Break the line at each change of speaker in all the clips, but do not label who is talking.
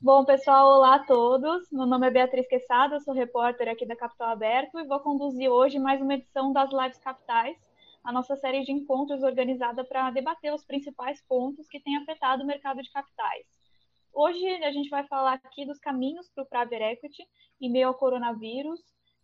Bom, pessoal, olá a todos. Meu nome é Beatriz Quesada, sou repórter aqui da Capital Aberto e vou conduzir hoje mais uma edição das Lives Capitais, a nossa série de encontros organizada para debater os principais pontos que têm afetado o mercado de capitais. Hoje a gente vai falar aqui dos caminhos para o Private Equity em meio ao coronavírus.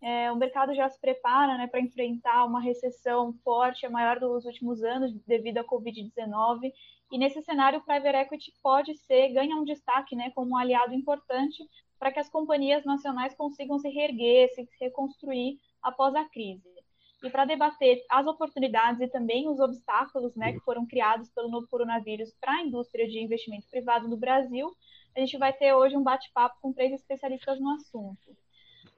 É, o mercado já se prepara né, para enfrentar uma recessão forte, a maior dos últimos anos, devido à Covid-19. E nesse cenário, o Private Equity pode ser, ganha um destaque né, como um aliado importante para que as companhias nacionais consigam se reerguer, se reconstruir após a crise. E para debater as oportunidades e também os obstáculos né, que foram criados pelo novo coronavírus para a indústria de investimento privado no Brasil, a gente vai ter hoje um bate-papo com três especialistas no assunto.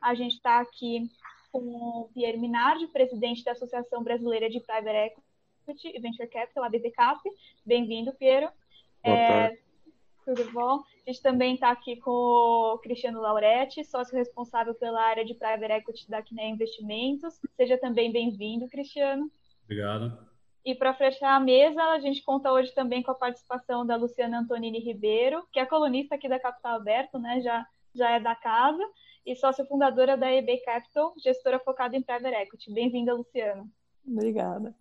A gente está aqui com o Pierre Minardi, presidente da Associação Brasileira de Private Equity e Venture Capital, a BBCAP. Bem-vindo, Piero. É, tudo bom? A gente também está aqui com o Cristiano Lauretti, sócio responsável pela área de Private Equity da Quiné Investimentos. Seja também bem-vindo, Cristiano.
Obrigado.
E para fechar a mesa, a gente conta hoje também com a participação da Luciana Antonini Ribeiro, que é colunista aqui da Capital Aberto, né? Já, já é da casa, e sócia fundadora da EB Capital, gestora focada em Private Equity. Bem-vinda, Luciana.
Obrigada.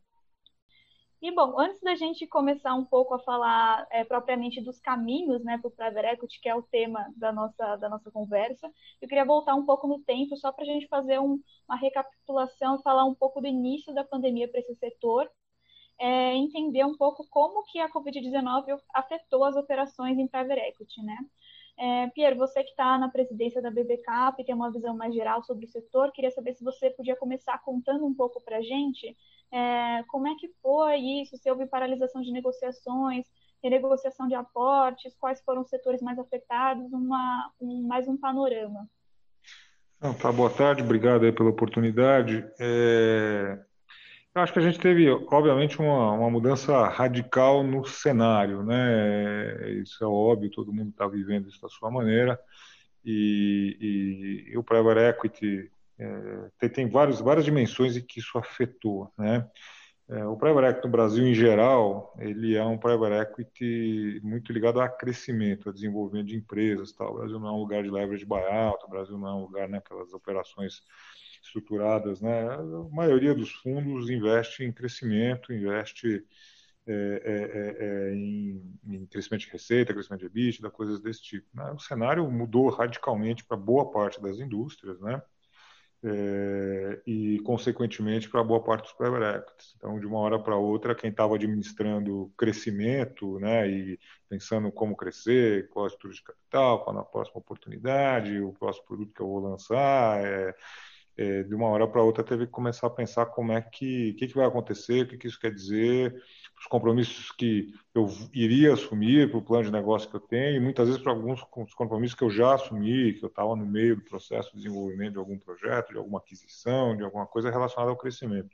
E, bom, antes da gente começar um pouco a falar é, propriamente dos caminhos né, para o Private Equity, que é o tema da nossa, da nossa conversa, eu queria voltar um pouco no tempo, só para a gente fazer um, uma recapitulação, falar um pouco do início da pandemia para esse setor, é, entender um pouco como que a Covid-19 afetou as operações em Private Equity, né? É, Pierre, você que está na presidência da BBCAP e tem uma visão mais geral sobre o setor, queria saber se você podia começar contando um pouco para a gente é, como é que foi isso, se houve paralisação de negociações, renegociação de aportes, quais foram os setores mais afetados, uma, um, mais um panorama.
Não, tá, boa tarde, obrigado pela oportunidade. É, eu acho que a gente teve, obviamente, uma, uma mudança radical no cenário, né? Isso é óbvio, todo mundo está vivendo isso da sua maneira. E, e, e o private equity é, tem, tem vários, várias dimensões em que isso afetou, né? É, o private equity no Brasil, em geral, ele é um private equity muito ligado a crescimento, a desenvolvimento de empresas. Tal. O Brasil não é um lugar de leverage buyout, o Brasil não é um lugar né, operações estruturadas, né? A maioria dos fundos investe em crescimento, investe é, é, é, é em, em, crescimento de receita, crescimento de EBITDA, coisas desse tipo. Né? O cenário mudou radicalmente para boa parte das indústrias, né? É, e, consequentemente, para boa parte dos private equities. Então, de uma hora para outra, quem estava administrando crescimento né, e pensando como crescer, qual a estrutura de capital, qual a próxima oportunidade, o próximo produto que eu vou lançar, é, de uma hora para outra teve que começar a pensar como é que, que, que vai acontecer, o que, que isso quer dizer, os compromissos que eu iria assumir para o plano de negócio que eu tenho, e muitas vezes para alguns compromissos que eu já assumi, que eu estava no meio do processo de desenvolvimento de algum projeto, de alguma aquisição, de alguma coisa relacionada ao crescimento.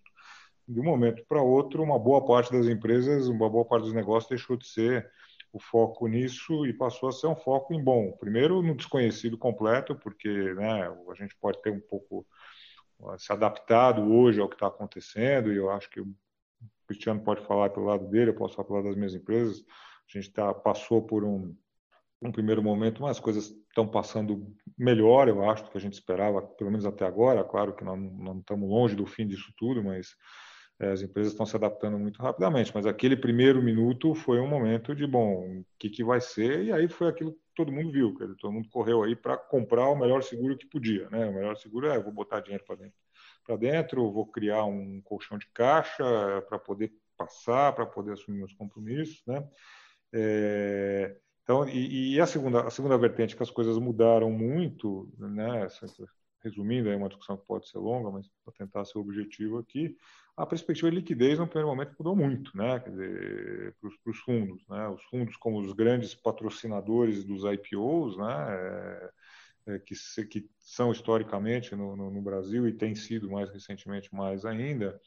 De um momento para outro, uma boa parte das empresas, uma boa parte dos negócios deixou de ser o foco nisso e passou a ser um foco em bom. Primeiro, no desconhecido completo, porque né, a gente pode ter um pouco se adaptado hoje ao que está acontecendo, e eu acho que o Cristiano pode falar pelo lado dele, eu posso falar pelo lado das minhas empresas. A gente tá, passou por um, um primeiro momento, mas as coisas estão passando melhor, eu acho, do que a gente esperava, pelo menos até agora. Claro que nós não estamos longe do fim disso tudo, mas as empresas estão se adaptando muito rapidamente. Mas aquele primeiro minuto foi um momento de, bom, o que, que vai ser? E aí foi aquilo todo mundo viu, dizer, todo mundo correu aí para comprar o melhor seguro que podia, né? O melhor seguro é, vou botar dinheiro para dentro, para dentro, vou criar um colchão de caixa para poder passar, para poder assumir meus compromissos, né? É, então, e, e, a segunda, a segunda vertente que as coisas mudaram muito, né? Resumindo, é uma discussão que pode ser longa, mas para tentar ser objetivo aqui, a perspectiva de liquidez no primeiro momento mudou muito, né? Para os fundos, né? Os fundos como os grandes patrocinadores dos IPOs, né? É, é, que, que, são historicamente no, no, no, Brasil e têm sido mais recentemente mais ainda,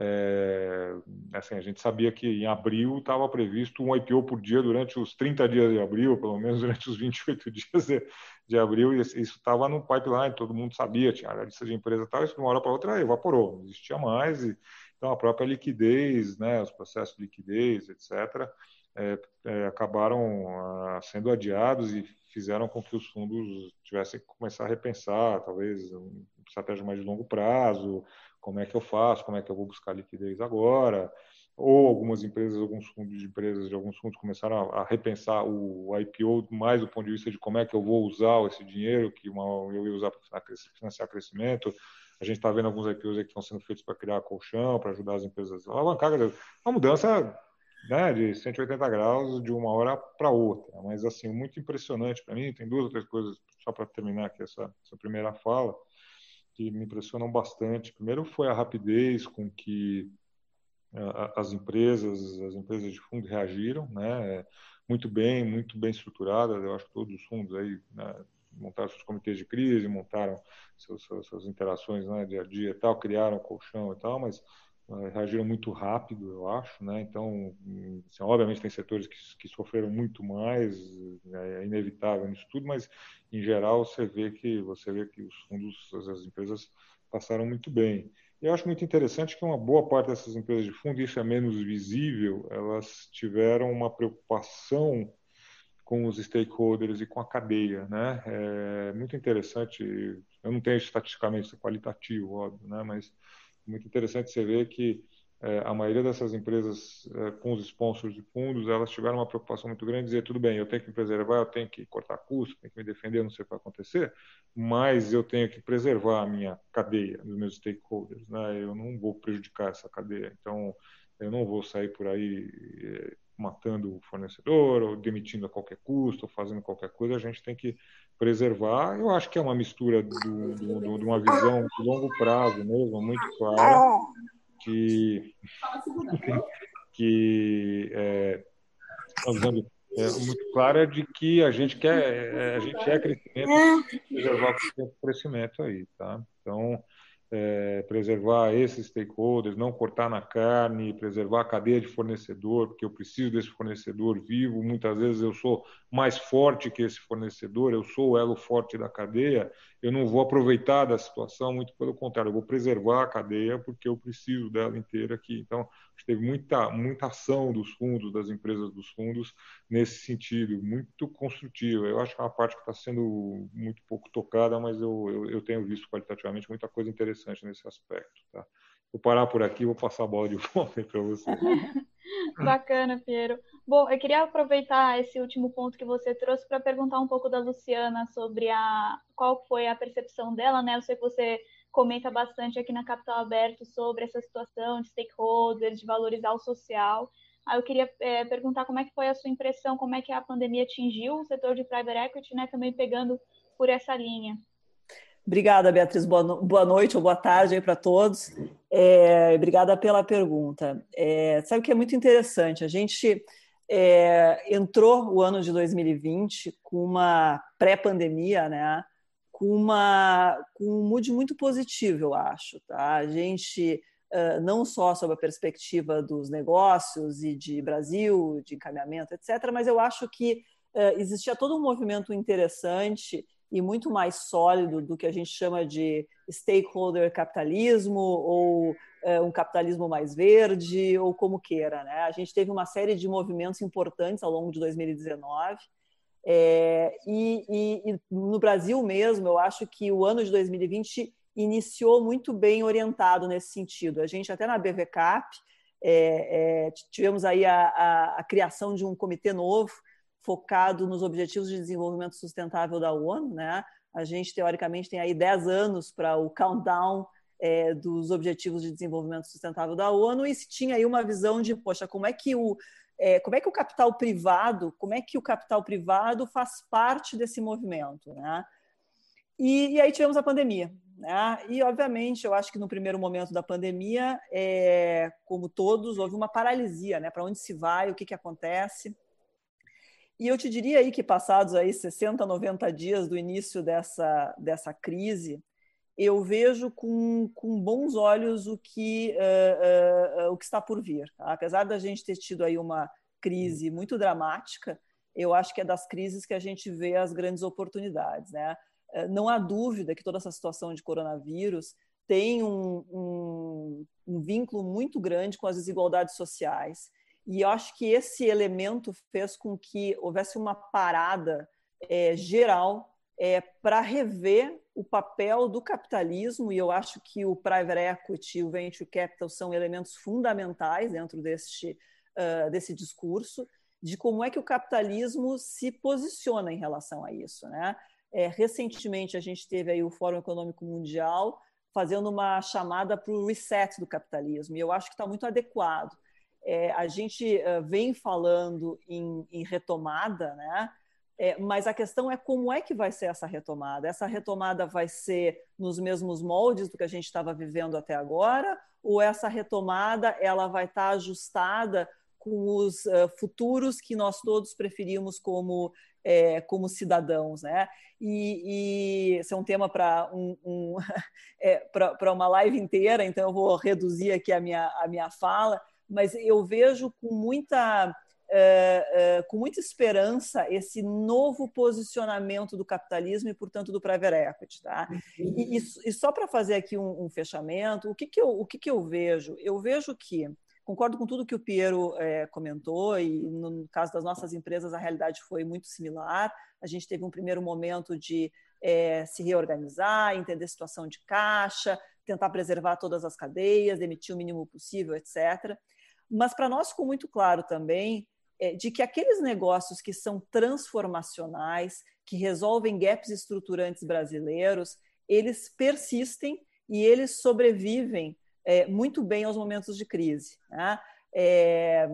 É, assim, a gente sabia que em abril estava previsto um IPO por dia durante os 30 dias de abril, pelo menos durante os 28 dias de, de abril, e isso estava no pipeline, todo mundo sabia, tinha a lista de empresa e tal, isso de uma hora para outra evaporou, não existia mais, e, então a própria liquidez, né, os processos de liquidez, etc., é, é, acabaram ah, sendo adiados e fizeram com que os fundos tivessem que começar a repensar, talvez, uma estratégia mais de longo prazo, como é que eu faço, como é que eu vou buscar liquidez agora, ou algumas empresas, alguns fundos de empresas de alguns fundos começaram a, repensar o IPO mais do ponto de vista de como é que eu vou usar esse dinheiro que eu ia usar para financiar crescimento. A gente está vendo alguns IPOs que estão sendo feitos para criar colchão, para ajudar as empresas a alavancar. Uma mudança né, de 180 graus de uma hora para outra. Mas, assim, muito impressionante para mim. Tem duas ou três coisas, só para terminar aqui essa, essa primeira fala, que me impressionam bastante. Primeiro foi a rapidez com que as empresas, as empresas de fundo reagiram, né? Muito bem, muito bem estruturadas. Eu acho que todos os fundos aí né, montaram seus comitês de crise, montaram seus, suas, interações né, dia a dia e tal, criaram colchão e tal, mas reagiram muito rápido, eu acho, né? Então, assim, obviamente tem setores que, que sofreram muito mais, né, é inevitável nisso tudo, mas em geral você vê que você vê que os fundos, as empresas passaram muito bem. Eu acho muito interessante que uma boa parte dessas empresas de fundo, isso é menos visível, elas tiveram uma preocupação com os stakeholders e com a cadeia, né? É muito interessante. Eu não tenho estatisticamente isso é qualitativo, óbvio, né? Mas muito interessante você ver que é, a maioria dessas empresas é, com os sponsors de fundos, elas tiveram uma preocupação muito grande de dizer, tudo bem, eu tenho que me preservar, eu tenho que cortar custos, tenho que me defender, não sei o que vai acontecer, mas eu tenho que preservar a minha cadeia, os meus stakeholders, né? Eu não vou prejudicar essa cadeia, então eu não vou sair por aí é, matando o fornecedor, ou demitindo a qualquer custo, ou fazendo qualquer coisa, a gente tem que preservar. Eu acho que é uma mistura do, do, do, de uma visão de longo prazo mesmo, muito clara, que, que é, visão de, é, muito clara de que a gente quer, é, a gente é crescimento, preservar o crescimento aí, tá? Então, é, preservar esses stakeholders, não cortar na carne, preservar a cadeia de fornecedor, porque eu preciso desse fornecedor vivo. Muitas vezes eu sou mais forte que esse fornecedor, eu sou o elo forte da cadeia. Eu não vou aproveitar da situação, muito pelo contrário, eu vou preservar a cadeia porque eu preciso dela inteira aqui. Então, teve muita, muita ação dos fundos, das empresas dos fundos, nesse sentido, muito construtiva. Eu acho que é uma parte que está sendo muito pouco tocada, mas eu, eu, eu, tenho visto qualitativamente muita coisa interessante nesse aspecto. Tá? Vou parar por aqui, vou passar a bola de volta para você.
Bacana, Piero. Bom, eu queria aproveitar esse último ponto que você trouxe para perguntar um pouco da Luciana sobre a qual foi a percepção dela, né? Eu sei que você comenta bastante aqui na Capital Aberto sobre essa situação de stakeholders, de valorizar o social. Aí eu queria é, perguntar como é que foi a sua impressão, como é que a pandemia atingiu o setor de private equity, né, também pegando por essa linha.
Obrigada, Beatriz. Boa, no... boa noite ou boa tarde para todos. É, obrigada pela pergunta. É, sabe o que é muito interessante? A gente é, entrou o ano de 2020 com uma pré-pandemia, né? com, uma, com um mood muito positivo, eu acho. Tá? A gente, não só sob a perspectiva dos negócios e de Brasil, de encaminhamento, etc., mas eu acho que existia todo um movimento interessante e muito mais sólido do que a gente chama de stakeholder capitalismo ou uh, um capitalismo mais verde ou como queira, né? A gente teve uma série de movimentos importantes ao longo de 2019 é, e, e, e, no Brasil mesmo, eu acho que o ano de 2020 iniciou muito bem orientado nesse sentido. A gente até na BVCAP é, é, tivemos aí a, a, a, criação de um comitê novo focado nos objetivos de desenvolvimento sustentável da ONU. Né? A gente, teoricamente, tem aí 10 anos para o countdown é, dos Objetivos de Desenvolvimento Sustentável da ONU e se tinha aí uma visão de, poxa, como é que o é, como é que o capital privado, como é que o capital privado faz parte desse movimento, né? E, e aí tivemos a pandemia, né? E obviamente, eu acho que no primeiro momento da pandemia, é, como todos, houve uma paralisia, né? Para onde se vai, o que que acontece? E eu te diria aí que passados aí 60, 90 dias do início dessa dessa crise, eu vejo com, com bons olhos o que, uh, uh, o que está por vir. Tá? Apesar da gente ter tido aí uma crise muito dramática, eu acho que é das crises que a gente vê as grandes oportunidades. Né? Não há dúvida que toda essa situação de coronavírus tem um, um, um vínculo muito grande com as desigualdades sociais. E eu acho que esse elemento fez com que houvesse uma parada é, geral é, para rever o papel do capitalismo, e eu acho que o private equity e o venture capital são elementos fundamentais dentro deste, uh, desse discurso, de como é que o capitalismo se posiciona em relação a isso. Né? É, recentemente, a gente teve aí o Fórum Econômico Mundial fazendo uma chamada para o reset do capitalismo, e eu acho que está muito adequado. É, a gente vem falando em, em retomada, né? É, mas a questão é como é que vai ser essa retomada? Essa retomada vai ser nos mesmos moldes do que a gente estava vivendo até agora? Ou essa retomada ela vai estar ajustada com os uh, futuros que nós todos preferimos como, é, como cidadãos? Né? E, e esse é um tema para um, um é, uma live inteira, então eu vou reduzir aqui a minha, a minha fala, mas eu vejo com muita uh, uh, com muita esperança esse novo posicionamento do capitalismo e, portanto, do private equity. Tá? E, e, e só para fazer aqui um, um, fechamento, o, que, que, eu, o que, que eu vejo? Eu vejo que, concordo com tudo que o Piero é, comentou, e no caso das nossas empresas a realidade foi muito similar. A gente teve um primeiro momento de é, se reorganizar, entender a situação de caixa, tentar preservar todas as cadeias, demitir o mínimo possível, etc. Mas para nós ficou muito claro também é, de que aqueles negócios que são transformacionais, que resolvem gaps estruturantes brasileiros, eles persistem e eles sobrevivem é, muito bem aos momentos de crise. Né? É,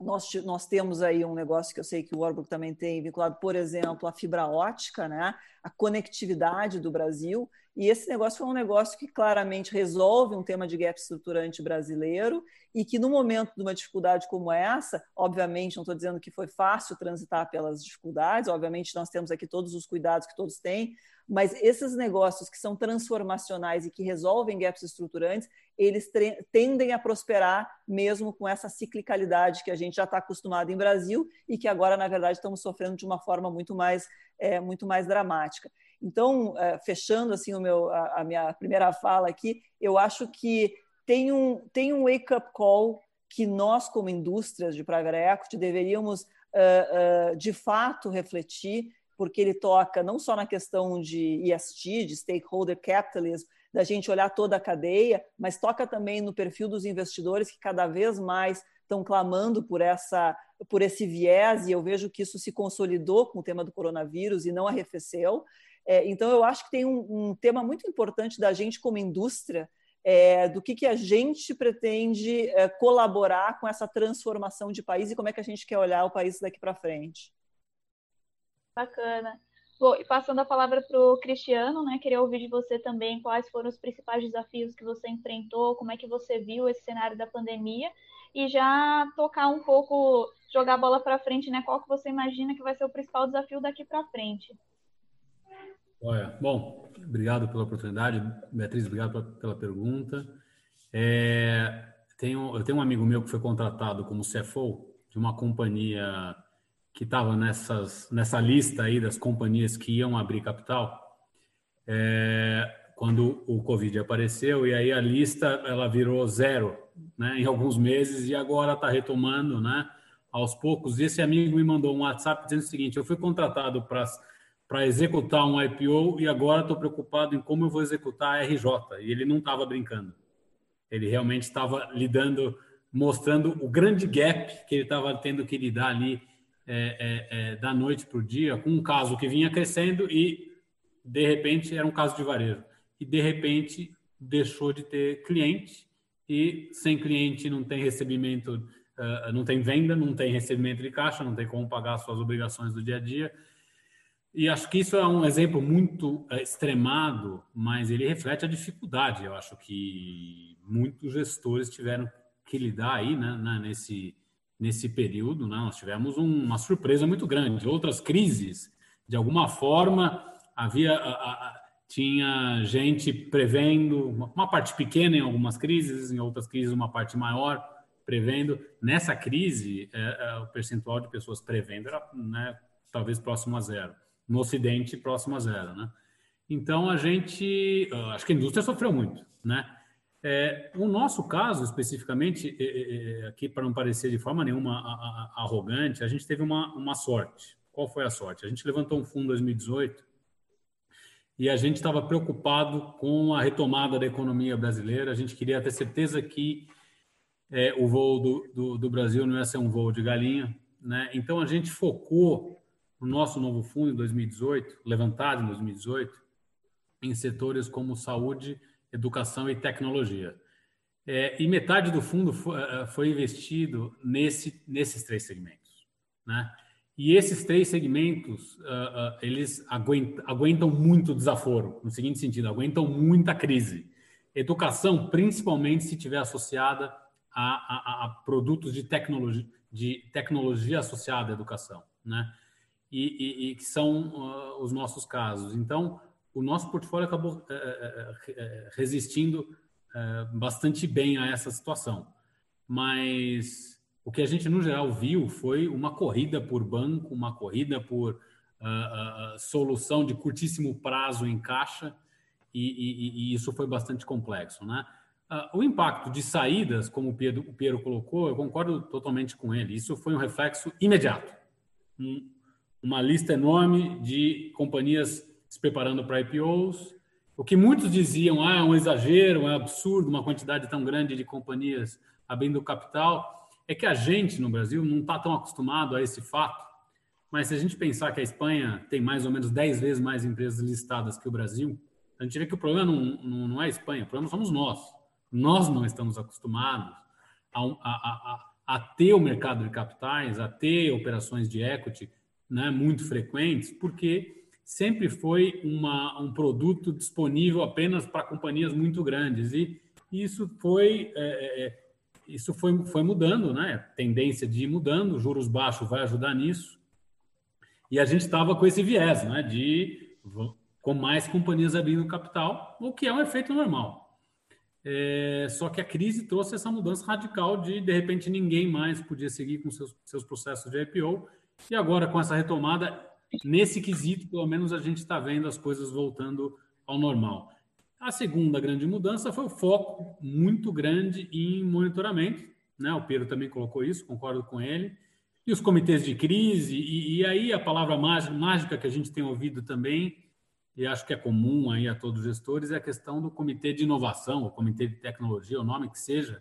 nós, nós temos aí um negócio que eu sei que o Warburg também tem, vinculado, por exemplo, à fibra ótica, né? a conectividade do Brasil, e esse negócio foi um negócio que claramente resolve um tema de gap estruturante brasileiro e que, no momento de uma dificuldade como essa, obviamente, não estou dizendo que foi fácil transitar pelas dificuldades, obviamente, nós temos aqui todos os cuidados que todos têm, mas esses negócios que são transformacionais e que resolvem gaps estruturantes, eles tendem a prosperar mesmo com essa ciclicalidade que a gente já está acostumado em Brasil e que agora, na verdade, estamos sofrendo de uma forma muito mais, é, muito mais dramática. Então, é, fechando assim o meu, a, a, minha primeira fala aqui, eu acho que tem um, tem um wake-up call que nós, como indústrias de private equity, deveríamos, uh, uh, de fato, refletir, porque ele toca não só na questão de ESG, de stakeholder capitalism, da gente olhar toda a cadeia, mas toca também no perfil dos investidores que cada vez mais estão clamando por essa por esse viés e eu vejo que isso se consolidou com o tema do coronavírus e não arrefeceu. É, então, eu acho que tem um, um, tema muito importante da gente como indústria, é, do que, que a gente pretende é, colaborar com essa transformação de país e como é que a gente quer olhar o país daqui para frente.
Bacana. Bom, e passando a palavra para o Cristiano, né, queria ouvir de você também quais foram os principais desafios que você enfrentou, como é que você viu esse cenário da pandemia e já tocar um pouco, jogar a bola para frente, né, qual que você imagina que vai ser o principal desafio daqui para frente.
Olha, bom, obrigado pela oportunidade, Beatriz, obrigado pela, pela pergunta. É, tenho, eu tenho um amigo meu que foi contratado como CFO de uma companhia que estava nessas nessa lista aí das companhias que iam abrir capital. É, quando o Covid apareceu e aí a lista ela virou zero, né, em alguns meses e agora está retomando, né, aos poucos. E esse amigo me mandou um WhatsApp dizendo o seguinte: eu fui contratado para para executar um IPO e agora estou preocupado em como eu vou executar a RJ. E ele não estava brincando. Ele realmente estava lidando, mostrando o grande gap que ele estava tendo que lidar ali é, é, é, da noite para o dia, com um caso que vinha crescendo e, de repente, era um caso de varejo. E, de repente, deixou de ter cliente e, sem cliente, não tem recebimento, uh, não tem venda, não tem recebimento de caixa, não tem como pagar suas obrigações do dia a dia e acho que isso é um exemplo muito é, extremado, mas ele reflete a dificuldade. Eu acho que muitos gestores tiveram que lidar aí, né nesse, nesse período. Né? Nós tivemos um, uma surpresa muito grande. Outras crises, de alguma forma, havia a, a, tinha gente prevendo, uma parte pequena em algumas crises, em outras crises uma parte maior prevendo. Nessa crise, é, é, o percentual de pessoas prevendo era né, talvez próximo a zero. No Ocidente, próximo a zero. Né? Então, a gente, acho que a indústria sofreu muito. Né? É, o nosso caso, especificamente, é, é, aqui para não parecer de forma nenhuma arrogante, a gente teve uma, uma sorte. Qual foi a sorte? A gente levantou um fundo em 2018 e a gente estava preocupado com a retomada da economia brasileira. A gente queria ter certeza que é, o voo do, do, do, Brasil não ia ser um voo de galinha. Né? Então, a gente focou o nosso novo fundo em 2018, levantado em 2018, em setores como saúde, educação e tecnologia. É, e metade do fundo foi, é, foi investido nesse, nesses três segmentos. Né? E esses três segmentos, uh, uh, eles aguentam, aguentam muito desaforo, no seguinte sentido, aguentam muita crise. Educação, principalmente se estiver associada a, a, a, produtos de tecnologia, de tecnologia associada à educação, né? E, e, e que são uh, os nossos casos. Então, o nosso portfólio acabou resistindo bastante bem a essa situação. Mas o que a gente, no geral, viu foi uma corrida por banco, uma corrida por uh, uh, solução de curtíssimo prazo em caixa, e, e, e isso foi bastante complexo. Né? O impacto de saídas, como o Pedro, o Pedro, colocou, eu concordo totalmente com ele. Isso foi um reflexo imediato. Um, uma lista enorme de companhias se preparando para IPOs. O que muitos diziam, ah, é um exagero, é um absurdo uma quantidade tão grande de companhias abrindo capital é que a gente no Brasil não está tão acostumado a esse fato, mas se a gente pensar que a Espanha tem mais ou menos 10 vezes mais empresas listadas que o Brasil, a gente vê que o problema não, não, não é a Espanha, o problema somos nós. Nós não estamos acostumados a, a, a, a ter o mercado de capitais, a ter operações de equity né, muito frequentes, porque sempre foi uma, um produto disponível apenas para companhias muito grandes. E isso foi é, é, isso foi, foi mudando, né? Tendência de ir mudando, juros baixos vai ajudar nisso. E a gente estava com esse viés, né? De com mais companhias abrindo capital, o que é um efeito normal. É, só que a crise trouxe essa mudança radical de, de repente, ninguém mais podia seguir com seus, seus processos de IPO. E agora, com essa retomada, nesse quesito, pelo menos a gente está vendo as coisas voltando ao normal. A segunda grande mudança foi o foco muito grande em monitoramento, né? O Pedro também colocou isso, concordo com ele. E os comitês de crise, e, e aí a palavra mágica que a gente tem ouvido também, e acho que é comum aí a todos os gestores, é a questão do comitê de inovação, o comitê de tecnologia, o nome que seja,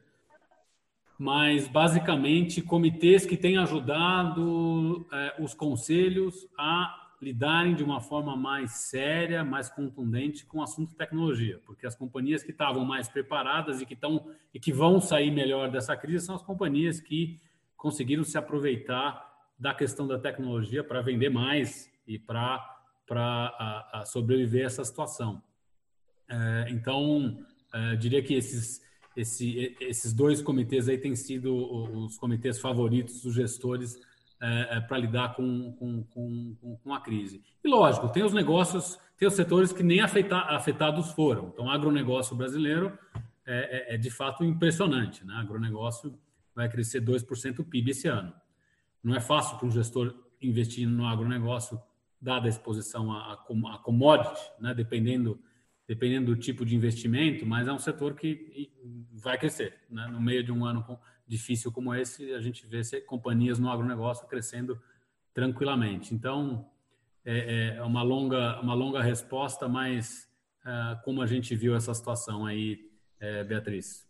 mas basicamente comitês que têm ajudado é, os conselhos a lidarem de uma forma mais séria, mais contundente com o assunto tecnologia, porque as companhias que estavam mais preparadas e que estão e que vão sair melhor dessa crise são as companhias que conseguiram se aproveitar da questão da tecnologia para vender mais e para para sobreviver a essa situação. É, então, é, diria que esses esse, esses dois comitês aí têm sido os comitês favoritos dos gestores é, é, para lidar com, com, com, com, a crise. E lógico, tem os negócios, tem os setores que nem afeta, afetados foram. Então, o agronegócio brasileiro é, é, é de fato impressionante. Né? O agronegócio vai crescer 2% do PIB esse ano. Não é fácil para um gestor investir no agronegócio, dada a exposição a, a commodity, né? dependendo, dependendo do tipo de investimento, mas é um setor que vai crescer. Né? No meio de um ano difícil como esse, a gente vê companhias no agronegócio crescendo tranquilamente. Então, é, é uma longa, uma longa resposta, mas é, como a gente viu essa situação aí, é, Beatriz?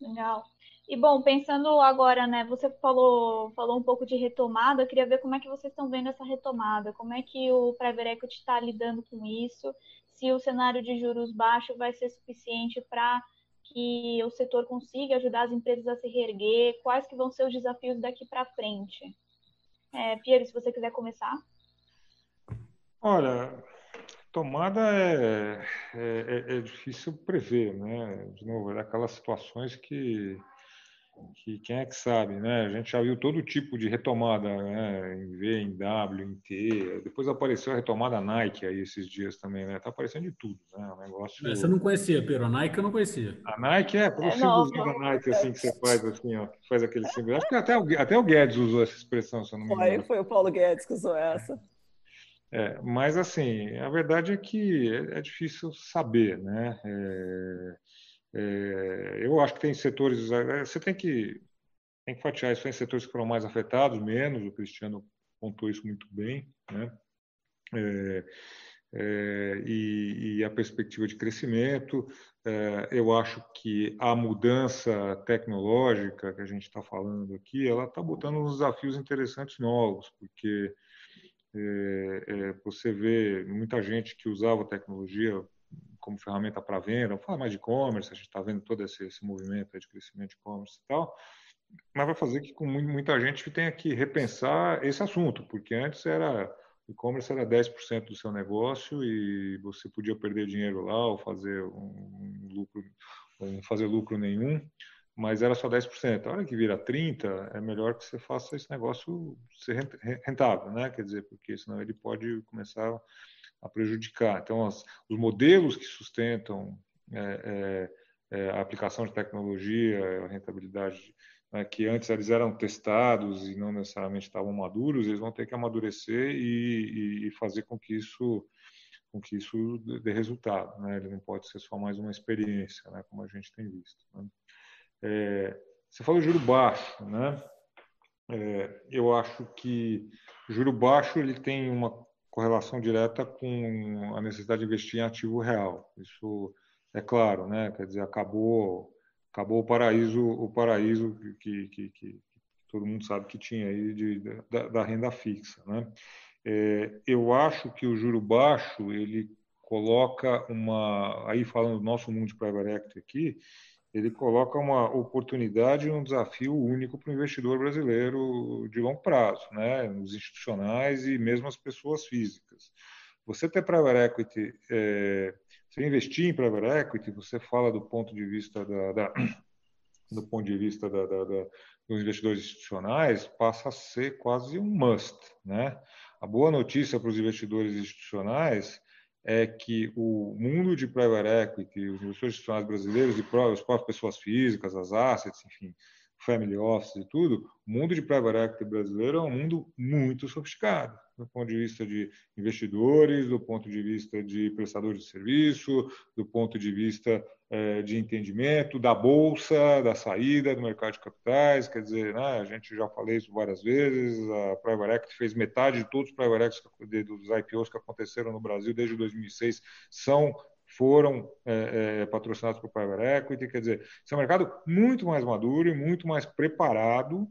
Legal. E bom, pensando agora, né, você falou, falou um pouco de retomada, eu queria ver como é que vocês estão vendo essa retomada, como é que o Private Equity está lidando com isso, se o cenário de juros baixos vai ser suficiente para que o setor consiga ajudar as empresas a se reerguer? Quais que vão ser os desafios daqui para frente? É, Piero, se você quiser começar.
Olha, tomada é, é, é, é difícil prever, né? De novo, é daquelas situações que que quem é que sabe, né? A gente já viu todo tipo de retomada, né? Em V, em W, em T. Depois apareceu a retomada Nike aí esses dias também, né? Tá aparecendo de tudo, né? O negócio.
Você não conhecia, Pedro? A Nike eu não conhecia.
A Nike é, pelo é, símbolo da Nike assim que você faz assim, ó, faz aquele símbolo. Acho que até o, até o Guedes usou essa expressão, se eu não me engano.
Foi, foi o Paulo Guedes que usou essa.
É, mas assim, a verdade é que é, é difícil saber, né? É, é, eu acho que tem setores, é, você tem que, tem que fatiar isso, tem setores que foram mais afetados, menos, o Cristiano pontuou isso muito bem, né? É, é, e, e, a perspectiva de crescimento. É, eu acho que a mudança tecnológica que a gente está falando aqui, ela está botando uns desafios interessantes novos, porque é, é, você vê muita gente que usava tecnologia como ferramenta para venda, vamos falar mais de e-commerce, a gente está vendo todo esse, esse movimento de crescimento de e-commerce e tal, mas vai fazer que com muita gente tenha que repensar esse assunto, porque antes era e-commerce era 10% do seu negócio e você podia perder dinheiro lá ou fazer um lucro, ou não fazer lucro nenhum mas era só 10%. A hora que vira 30%, é melhor que você faça esse negócio ser rentável, né? Quer dizer, porque senão ele pode começar a prejudicar. Então, as, os modelos que sustentam é, é, é, a aplicação de tecnologia, a rentabilidade, né, que antes eles eram testados e não necessariamente estavam maduros, eles vão ter que amadurecer e, e fazer com que isso com que isso dê resultado, né? Ele não pode ser só mais uma experiência, né? Como a gente tem visto. Né? É, você falou juro baixo, né? É, eu acho que juro baixo ele tem uma correlação direta com a necessidade de investir em ativo real. Isso é claro, né? Quer dizer, acabou, acabou o paraíso, o paraíso que, que, que, todo mundo sabe que tinha aí de, da, da renda fixa, né? É, eu acho que o juro baixo ele coloca uma, aí falando do nosso mundo de private equity aqui, ele coloca uma oportunidade e um desafio único para o investidor brasileiro de longo prazo, né? os institucionais e mesmo as pessoas físicas. Você ter private equity, é, você investir em private equity, você fala do ponto de vista da, da do ponto de vista da, da, da, dos investidores institucionais, passa a ser quase um must, né? A boa notícia para os investidores institucionais é que o mundo de private equity, os investidores institucionais brasileiros e as próprias pessoas físicas, as assets, enfim, family office e tudo, o mundo de private equity brasileiro é um mundo muito sofisticado do ponto de vista de investidores, do ponto de vista de prestadores de serviço, do ponto de vista é, de entendimento da bolsa, da saída do mercado de capitais. Quer dizer, né, a gente já falei isso várias vezes. A Private Equity fez metade de todos os Private Equity dos IPOs que aconteceram no Brasil desde 2006 são foram é, é, patrocinados por Private Equity. Quer dizer, esse é um mercado muito mais maduro e muito mais preparado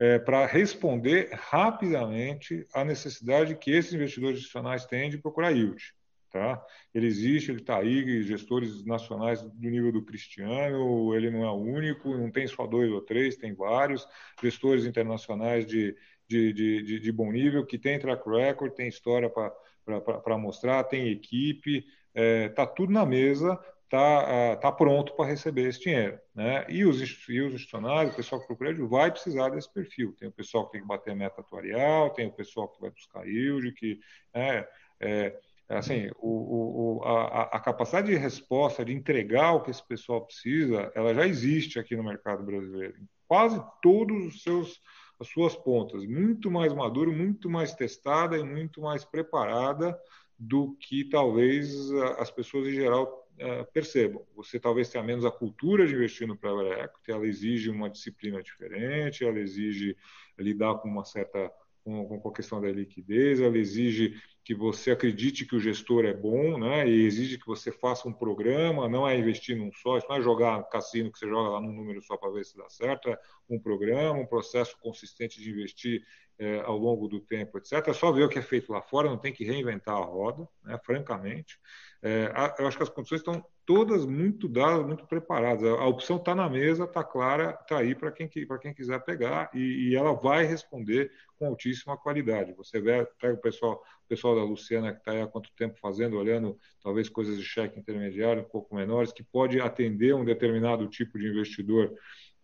é, para responder rapidamente à necessidade que esses investidores institucionais têm de procurar yield. Tá? Ele existe, ele está aí, gestores nacionais do nível do Cristiano, ele não é único, não tem só dois ou três, tem vários, gestores internacionais de, de, de, de bom nível, que tem track record, tem história para mostrar, tem equipe, está é, tá tudo na mesa está tá pronto para receber esse dinheiro. Né? E, os, e os institucionários, o pessoal que procura crédito, vai precisar desse perfil. Tem o pessoal que tem que bater meta atuarial, tem o pessoal que vai buscar yield, que né, é, é, assim, o, o, a, a, capacidade de resposta, de entregar o que esse pessoal precisa, ela já existe aqui no mercado brasileiro. Em quase todos os seus as suas pontas, muito mais maduro, muito mais testada e muito mais preparada do que talvez as pessoas em geral é, percebam, você talvez tenha menos a cultura de investir no private equity, ela exige uma disciplina diferente, ela exige lidar com uma certa com, com a questão da liquidez, ela exige que você acredite que o gestor é bom, né? E exige que você faça um programa, não é investir num só, isso não é jogar cassino que você joga lá num número só para ver se dá certo, é um programa, um processo consistente de investir é, ao longo do tempo, etc. É só ver o que é feito lá fora, não tem que reinventar a roda, né? francamente. É, eu acho que as condições estão todas muito dadas, muito preparadas. A, opção está na mesa, está clara, está aí para quem, quem quiser pegar e, e, ela vai responder com altíssima qualidade. Você vê, pega o pessoal, o pessoal da Luciana que está aí há quanto tempo fazendo, olhando talvez coisas de cheque intermediário um pouco menores, que pode atender um determinado tipo de investidor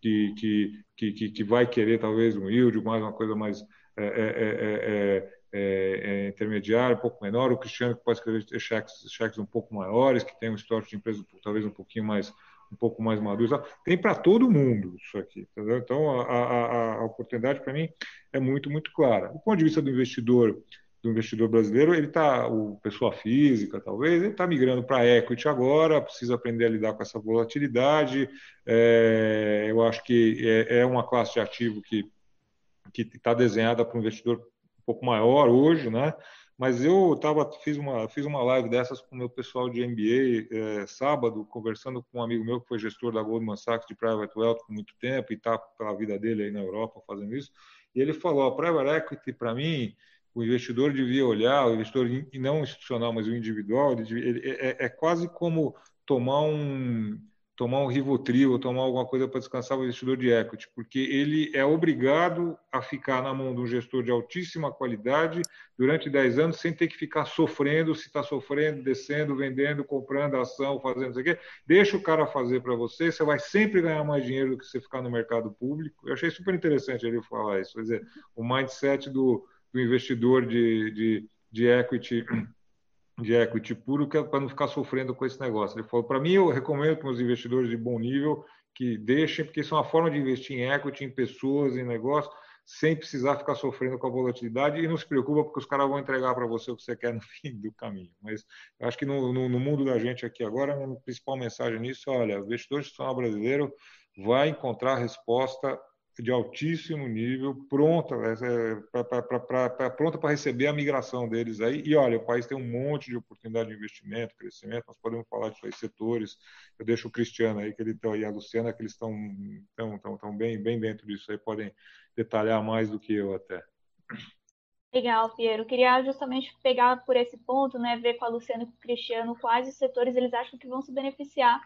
que, que, que, que vai querer talvez um yield, mais uma coisa mais é, é, é, intermediária, um pouco menor, o Cristiano que pode escrever cheques, cheques um pouco maiores, que tem um histórico de empresa talvez um pouquinho mais um pouco mais maduro. Tem para todo mundo isso aqui. Entendeu? Então, a, a, a oportunidade para mim é muito, muito clara. Do ponto de vista do investidor, do investidor brasileiro, ele está, o pessoa física talvez, ele está migrando para equity agora, precisa aprender a lidar com essa volatilidade. É, eu acho que é, é, uma classe de ativo que que está desenhada para um investidor pouco maior hoje, né? Mas eu tava, fiz, uma, fiz uma live dessas com o meu pessoal de MBA é, sábado, conversando com um amigo meu que foi gestor da Goldman Sachs de Private Wealth por muito tempo e está pela vida dele aí na Europa fazendo isso. E ele falou: a Private Equity, para mim, o investidor devia olhar, o investidor não institucional, mas o individual, ele, ele, é, é quase como tomar um tomar um Rivotril ou tomar alguma coisa para descansar o investidor de equity, porque ele é obrigado a ficar na mão de um gestor de altíssima qualidade durante 10 anos sem ter que ficar sofrendo, se está sofrendo, descendo, vendendo, comprando ação, fazendo isso aqui. Deixa o cara fazer para você, você vai sempre ganhar mais dinheiro do que você ficar no mercado público. Eu achei super interessante ele falar isso, quer dizer, o mindset do, do investidor de, de, de equity de equity puro é para não ficar sofrendo com esse negócio. Ele falou: para mim, eu recomendo para os investidores de bom nível que deixem, porque isso é uma forma de investir em equity, em pessoas, em negócios, sem precisar ficar sofrendo com a volatilidade e não se preocupa porque os caras vão entregar para você o que você quer no fim do caminho. Mas acho que no, no, no mundo da gente aqui agora, a principal mensagem nisso é, olha, o investidor institucional brasileiro vai encontrar resposta de altíssimo nível, pronta é, para pronta para receber a migração deles aí. E olha, o país tem um monte de oportunidade de investimento, crescimento. Nós podemos falar de setores. Eu deixo o Cristiano aí que ele tá, e a Luciana que eles estão tão, tão, tão bem bem dentro disso aí, podem detalhar mais do que eu até.
Legal, Piero. Queria justamente pegar por esse ponto, né, ver com a Luciana e com o Cristiano quais os setores eles acham que vão se beneficiar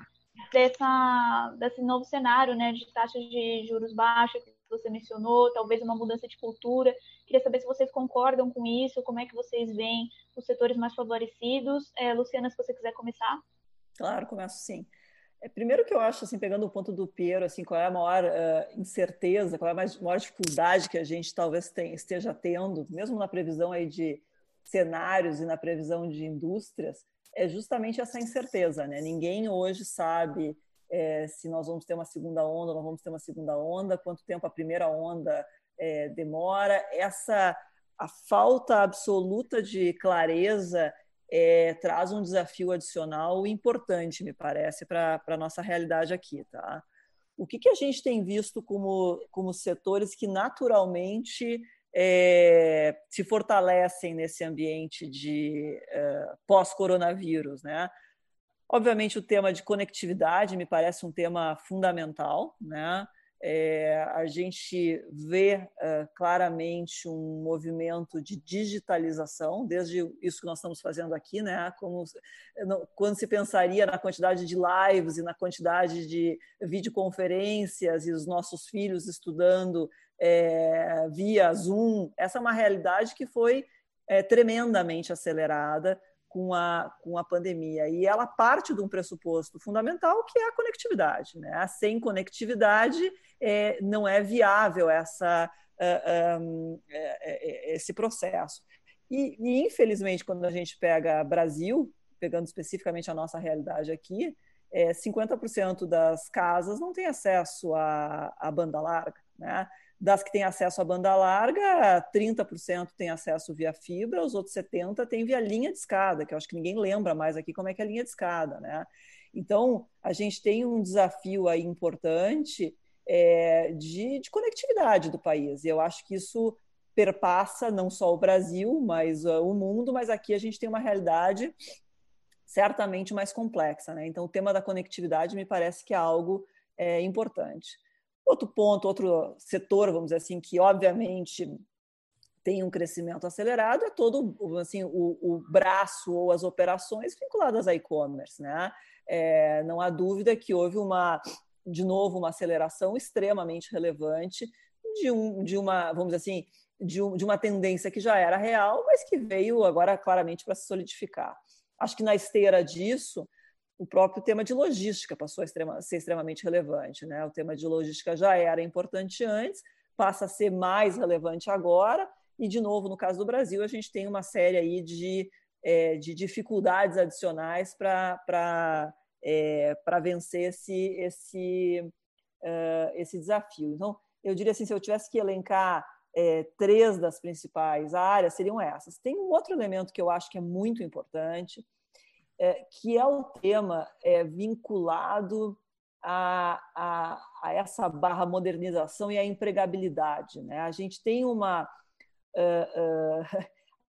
dessa, desse novo cenário né, de taxas de juros baixas que você mencionou, talvez uma mudança de cultura. Queria saber se vocês concordam com isso, como é que vocês veem os setores mais favorecidos. É, Luciana, se você quiser começar.
Claro, começo sim. É, primeiro que eu acho, assim, pegando o ponto do Piero, assim, qual é a maior uh, incerteza, qual é a maior dificuldade que a gente talvez esteja tendo, mesmo na previsão aí de cenários e na previsão de indústrias, é justamente essa incerteza, né? Ninguém hoje sabe é, se nós vamos ter uma segunda onda, não vamos ter uma segunda onda, quanto tempo a primeira onda é, demora. Essa a falta absoluta de clareza é, traz um desafio adicional importante, me parece, para a nossa realidade aqui, tá? O que, que a gente tem visto como, como setores que naturalmente é, se fortalecem nesse ambiente de é, pós-coronavírus, né? Obviamente o tema de conectividade me parece um tema fundamental, né? É, a gente vê claramente um movimento de digitalização, desde isso que nós estamos fazendo aqui, né? Como, quando se pensaria na quantidade de lives e na quantidade de videoconferências e os nossos filhos estudando é, via Zoom, essa é uma realidade que foi é, tremendamente acelerada com a, com a pandemia. E ela parte de um pressuposto fundamental que é a conectividade. Né? Sem conectividade, é, não é viável essa, uh, um, é, esse processo. E, e, infelizmente, quando a gente pega Brasil, pegando especificamente a nossa realidade aqui, é, 50% das casas não têm acesso à, à banda larga. Né? Das que têm acesso à banda larga, 30% têm acesso via fibra, os outros 70% têm via linha de escada, que eu acho que ninguém lembra mais aqui como é que é a linha de escada. Né? Então, a gente tem um desafio aí importante é, de, de, conectividade do país. E eu acho que isso perpassa não só o Brasil, mas uh, o mundo, mas aqui a gente tem uma realidade certamente mais complexa. Né? Então, o tema da conectividade me parece que é algo é, importante. Outro ponto, outro setor, vamos dizer assim, que obviamente tem um crescimento acelerado é todo assim o, o braço ou as operações vinculadas a e-commerce, né? É, não há dúvida que houve uma de novo uma aceleração extremamente relevante de, um, de uma vamos dizer assim de, um, de uma tendência que já era real, mas que veio agora claramente para se solidificar. Acho que na esteira disso o próprio tema de logística passou a extrema, ser extremamente relevante. Né? O tema de logística já era importante antes, passa a ser mais relevante agora, e, de novo, no caso do Brasil, a gente tem uma série aí de, é, de dificuldades adicionais para é, vencer esse, esse, uh, esse desafio. Então, eu diria assim, se eu tivesse que elencar é, três das principais áreas, seriam essas. Tem um outro elemento que eu acho que é muito importante, é, que é o tema é, vinculado a, a, a, essa barra modernização e a empregabilidade. Né? A gente tem uma. Uh, uh,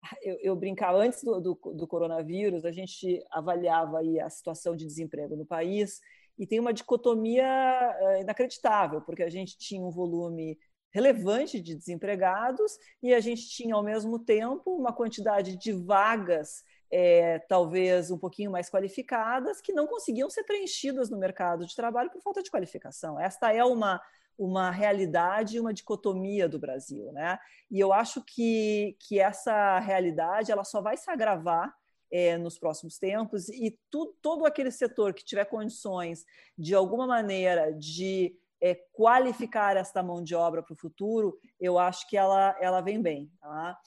eu, eu, brincava, antes do, do, do, coronavírus, a gente avaliava aí a situação de desemprego no país e tem uma dicotomia uh, inacreditável, porque a gente tinha um volume relevante de desempregados e a gente tinha, ao mesmo tempo, uma quantidade de vagas é, talvez um pouquinho mais qualificadas, que não conseguiam ser preenchidas no mercado de trabalho por falta de qualificação. Esta é uma, uma realidade, uma dicotomia do Brasil. Né? E eu acho que, que essa realidade ela só vai se agravar é, nos próximos tempos e tu, todo aquele setor que tiver condições, de alguma maneira, de é, qualificar esta mão de obra para o futuro, eu acho que ela, ela vem bem. Tá?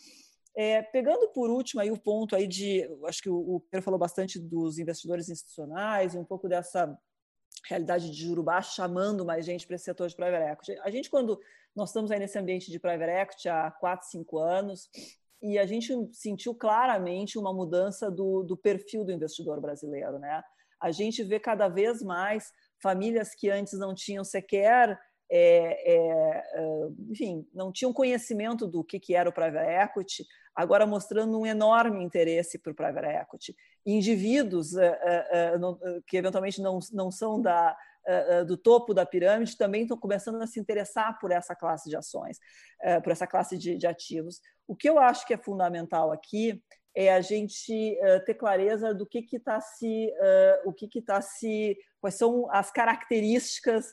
É, pegando por último aí o ponto aí de, acho que o, Pedro falou bastante dos investidores institucionais, um pouco dessa realidade de baixo chamando mais gente para esse setor de private equity. A gente, quando nós estamos aí nesse ambiente de private equity há 4, 5 anos, e a gente sentiu claramente uma mudança do, do perfil do investidor brasileiro. Né? A gente vê cada vez mais famílias que antes não tinham sequer é, é, enfim, não tinham conhecimento do que, que era o private equity, agora mostrando um enorme interesse por private equity. Indivíduos uh, uh, que eventualmente não, não são da, do topo da pirâmide também estão começando a se interessar por essa classe de ações, por essa classe de, de, ativos. O que eu acho que é fundamental aqui é a gente ter clareza do que está se, o que está se, quais são as características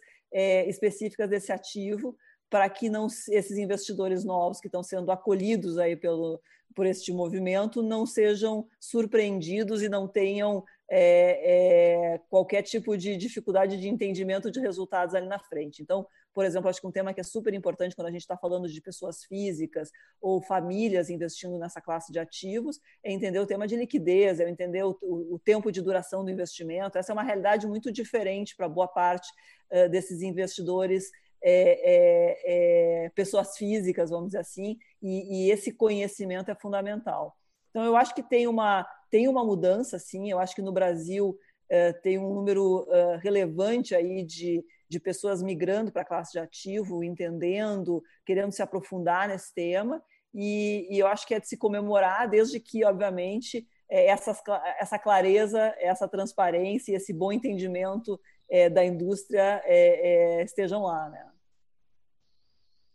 específicas desse ativo para que não esses investidores novos que estão sendo acolhidos aí pelo por este movimento não sejam surpreendidos e não tenham é, é, qualquer tipo de dificuldade de entendimento de resultados ali na frente. Então, por exemplo, acho que um tema que é super importante quando a gente está falando de pessoas físicas ou famílias investindo nessa classe de ativos é entender o tema de liquidez, é entender o, o tempo de duração do investimento. Essa é uma realidade muito diferente para boa parte uh, desses investidores é, é, é, pessoas físicas, vamos dizer assim, e, e, esse conhecimento é fundamental. Então, eu acho que tem uma, tem uma mudança, sim, eu acho que no Brasil é, tem um número é, relevante aí de, de pessoas migrando para a classe de ativo, entendendo, querendo se aprofundar nesse tema, e, e eu acho que é de se comemorar, desde que, obviamente, essas, essa clareza, essa transparência, esse bom entendimento é, da indústria é, é, estejam lá, né?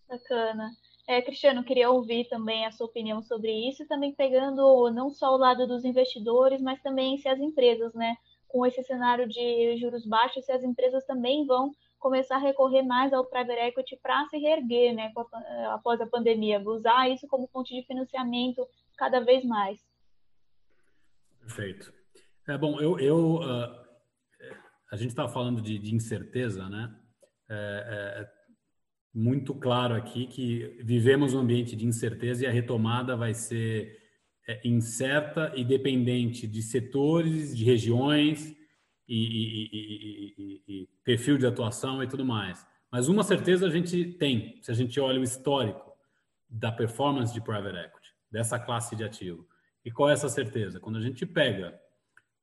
Bacana. É, Cristiano, queria ouvir também a sua opinião sobre isso, e também pegando não só o lado dos investidores, mas também se as empresas, né, com esse cenário de juros baixos, se as empresas também vão começar a recorrer mais ao private equity para se reerguer, né, após a pandemia, usar isso como fonte de financiamento cada vez mais.
Perfeito. É bom, eu, eu uh, a gente está falando de, de, incerteza, né? É, é, muito claro aqui que vivemos um ambiente de incerteza e a retomada vai ser é, incerta e dependente de setores, de regiões e, e, e, e, perfil de atuação e tudo mais. Mas uma certeza a gente tem, se a gente olha o histórico da performance de private equity, dessa classe de ativo. E qual é essa certeza? Quando a gente pega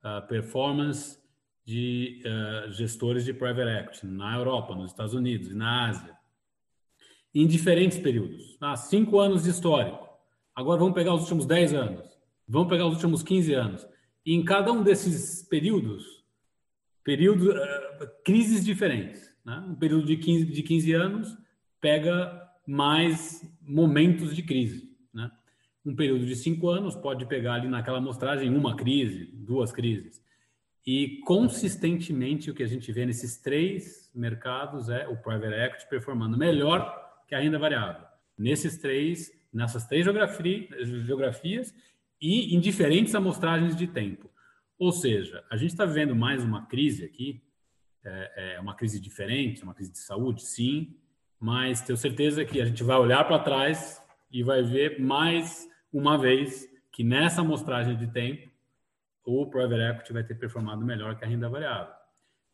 a performance de uh, gestores de private equity na Europa, nos Estados Unidos e na Ásia, em diferentes períodos. Ah, cinco anos de histórico. Agora vamos pegar os últimos 10 anos. Vamos pegar os últimos 15 anos. E em cada um desses períodos, períodos, uh, crises diferentes. Né? Um período de 15, de 15 anos pega mais momentos de crise. Né? Um período de cinco anos pode pegar ali naquela amostragem uma crise, duas crises. E consistentemente o que a gente vê nesses três mercados é o private equity performando melhor que a renda variável. Nesses três, nessas três geografias e em diferentes amostragens de tempo. Ou seja, a gente está vivendo mais uma crise aqui, é, é uma crise diferente, uma crise de saúde, sim, mas tenho certeza que a gente vai olhar para trás e vai ver mais uma vez que nessa amostragem de tempo o private equity vai ter performado melhor que a renda variável.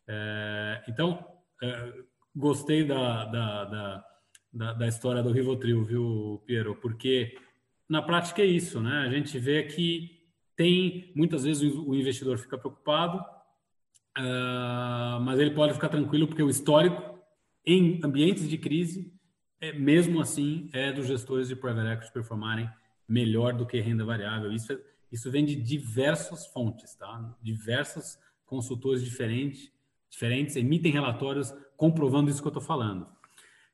É, então, é, gostei da, da, da, da, da história do Rivotril, viu, Piero? Porque na prática é isso, né? A gente vê que tem, muitas vezes o investidor fica preocupado, uh, mas ele pode ficar tranquilo porque o histórico em ambientes de crise, é, mesmo assim, é dos gestores de private equity performarem melhor do que renda variável. Isso, é, isso vem de diversas fontes, tá? Diversas consultores diferentes, diferentes emitem relatórios comprovando isso que eu estou falando.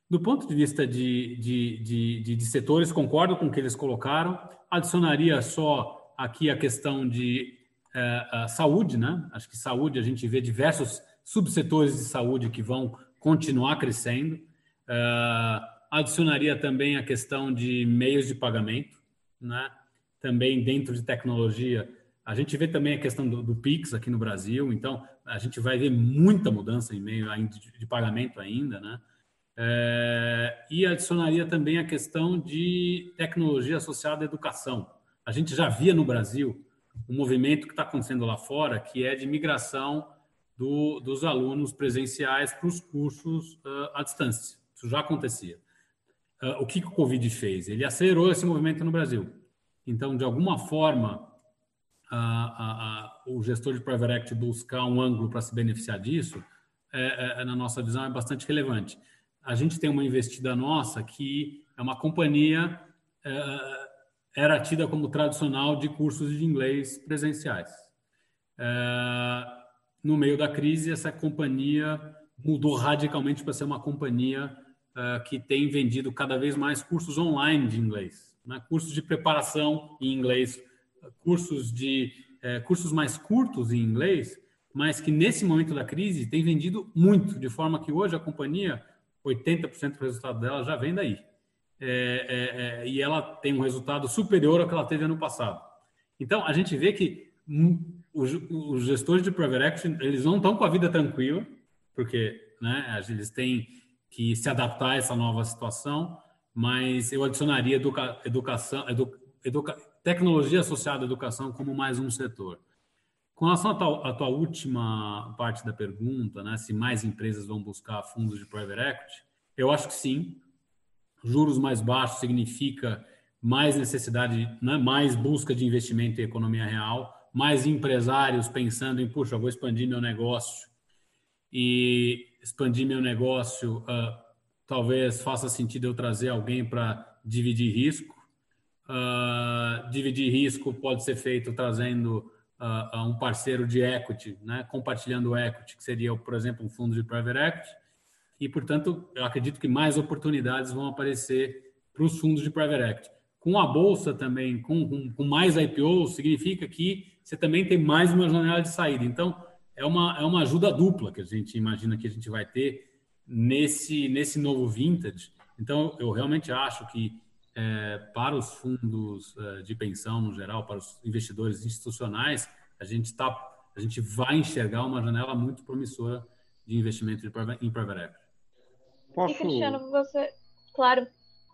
Do ponto de vista de, de, de, de, de setores, concordo com o que eles colocaram. Adicionaria só aqui a questão de uh, saúde, né? Acho que saúde, a gente vê diversos subsetores de saúde que vão continuar crescendo. Uh, adicionaria também a questão de meios de pagamento, né? Também dentro de tecnologia, a gente vê também a questão do, do Pix aqui no Brasil, então a gente vai ver muita mudança em meio de, de pagamento ainda, né? É, e adicionaria também a questão de tecnologia associada à educação. A gente já via no Brasil um movimento que está acontecendo lá fora, que é de migração do, dos alunos presenciais para os cursos uh, à distância. Isso já acontecia. Uh, o que, que o Covid fez? Ele acelerou esse movimento no Brasil. Então, de alguma forma, o gestor de private equity buscar um ângulo para se beneficiar disso, é, é, na nossa visão, é bastante relevante. A gente tem uma investida nossa que é uma companhia é, era tida como tradicional de cursos de inglês presenciais. É, no meio da crise, essa companhia mudou radicalmente para ser uma companhia é, que tem vendido cada vez mais cursos online de inglês, né? cursos de preparação em inglês, cursos de é, cursos mais curtos em inglês, mas que nesse momento da crise tem vendido muito, de forma que hoje a companhia 80% do resultado dela já vem daí é, é, é, e ela tem um resultado superior ao que ela teve ano passado. Então, a gente vê que os, os gestores de private equity, eles não estão com a vida tranquila, porque né, eles têm que se adaptar a essa nova situação, mas eu adicionaria educa, educação, edu, educa, tecnologia associada à educação como mais um setor. Com relação à tua, tua, última parte da pergunta, né, se mais empresas vão buscar fundos de private equity, eu acho que sim juros mais baixos significa mais necessidade, né, mais busca de investimento em economia real, mais empresários pensando em, puxa, vou expandir meu negócio e expandir meu negócio, uh, talvez faça sentido eu trazer alguém para dividir risco. Uh, dividir risco pode ser feito trazendo uh, um parceiro de equity, né, compartilhando equity, que seria, por exemplo, um fundo de private equity e, portanto, eu acredito que mais oportunidades vão aparecer para os fundos de private equity. Com a bolsa também, com, com, com mais IPO, significa que você também tem mais uma janela de saída. Então, é uma, é uma ajuda dupla que a gente imagina que a gente vai ter nesse, nesse novo vintage. Então, eu realmente acho que é, para os fundos é, de pensão no geral, para os investidores institucionais, a gente tá, a gente vai enxergar uma janela muito promissora de investimento em private equity.
Posso... E Cristiano, você, claro,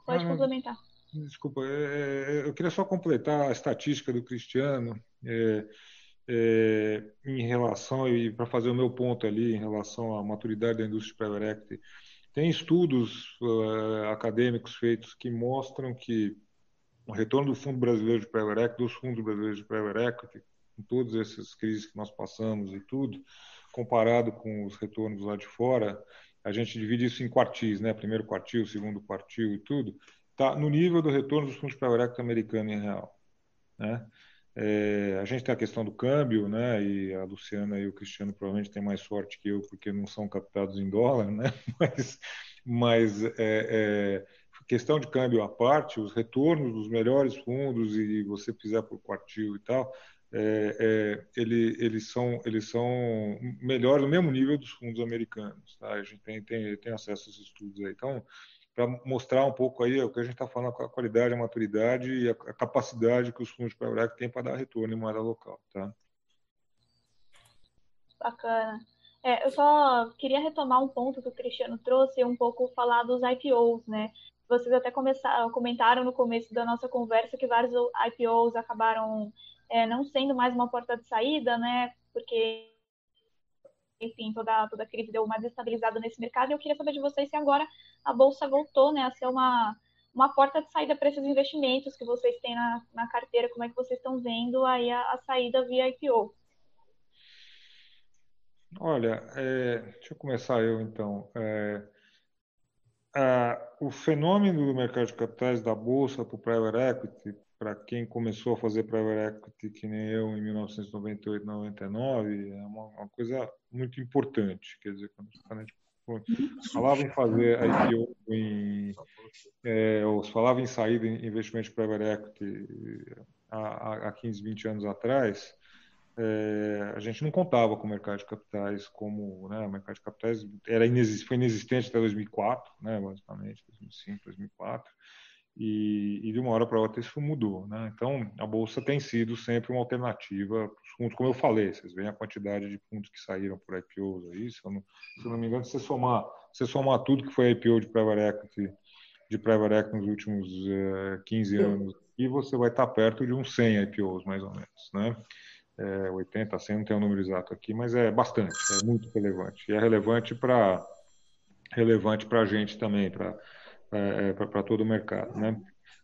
pode ah, complementar.
Desculpa, é, é, eu queria só completar a estatística do Cristiano é, é, em relação, e para fazer o meu ponto ali, em relação à maturidade da indústria de private. Tem estudos uh, acadêmicos feitos que mostram que o retorno do Fundo Brasileiro de Private Equity, dos fundos brasileiros de Private Equity, com todas essas crises que nós passamos e tudo, comparado com os retornos lá de fora, a gente divide isso em quartis, né? Primeiro quartil, segundo quartil e tudo, tá no nível do retorno dos fundos para equity americano em real, né? É, a gente tem a questão do câmbio, né? E a Luciana e o Cristiano provavelmente têm mais sorte que eu porque não são captados em dólar, né? Mas, mas é, é, questão de câmbio à parte, os retornos dos melhores fundos e você fizer por quartil e tal, é, é, ele, eles, são, eles são melhores, no mesmo nível dos fundos americanos. Tá? A gente tem, tem, tem acesso a esses estudos aí. Então, para mostrar um pouco aí o que a gente está falando, a qualidade, a maturidade e a, a capacidade que os fundos de private têm para dar retorno em moeda local. Tá?
Bacana. É, eu só queria retomar um ponto que o Cristiano trouxe, um pouco falar dos IPOs, né? Vocês até começaram, comentaram no começo da nossa conversa que vários IPOs acabaram é, não sendo mais uma porta de saída, né? Porque, enfim, toda, toda a crise deu uma desestabilizada nesse mercado. E eu queria saber de vocês se agora a Bolsa voltou né, a ser uma, uma porta de saída para esses investimentos que vocês têm na, na carteira, como é que vocês estão vendo aí a, a saída via IPO?
Olha, é, deixa eu começar eu então. É, a, o fenômeno do mercado de capitais da bolsa para o private equity, para quem começou a fazer private equity que nem eu em 1998, 99, é uma, uma coisa muito importante. Quer dizer, quando a gente falava em fazer IPO, em, é, ou falava em sair de investimento private equity há, há 15, 20 anos atrás, é, a gente não contava com o mercado de capitais como, né, o mercado de capitais era inexist, foi inexistente até 2004, né, basicamente, 2005, 2004, e, e de uma hora para outra isso mudou, né? Então a bolsa tem sido sempre uma alternativa para os fundos, como eu falei, vocês veem a quantidade de fundos que saíram por IPOs aí, se eu não, se eu não me engano, se você somar, se somar tudo que foi IPO de private equity, de private equity nos últimos uh, eh, 15 anos, e você vai estar perto de uns 100 IPOs mais ou menos, né? é, 80, 100, não tem o um número exato aqui, mas é bastante, é muito relevante. E é relevante para relevante para a gente também, para é, para todo o mercado, né?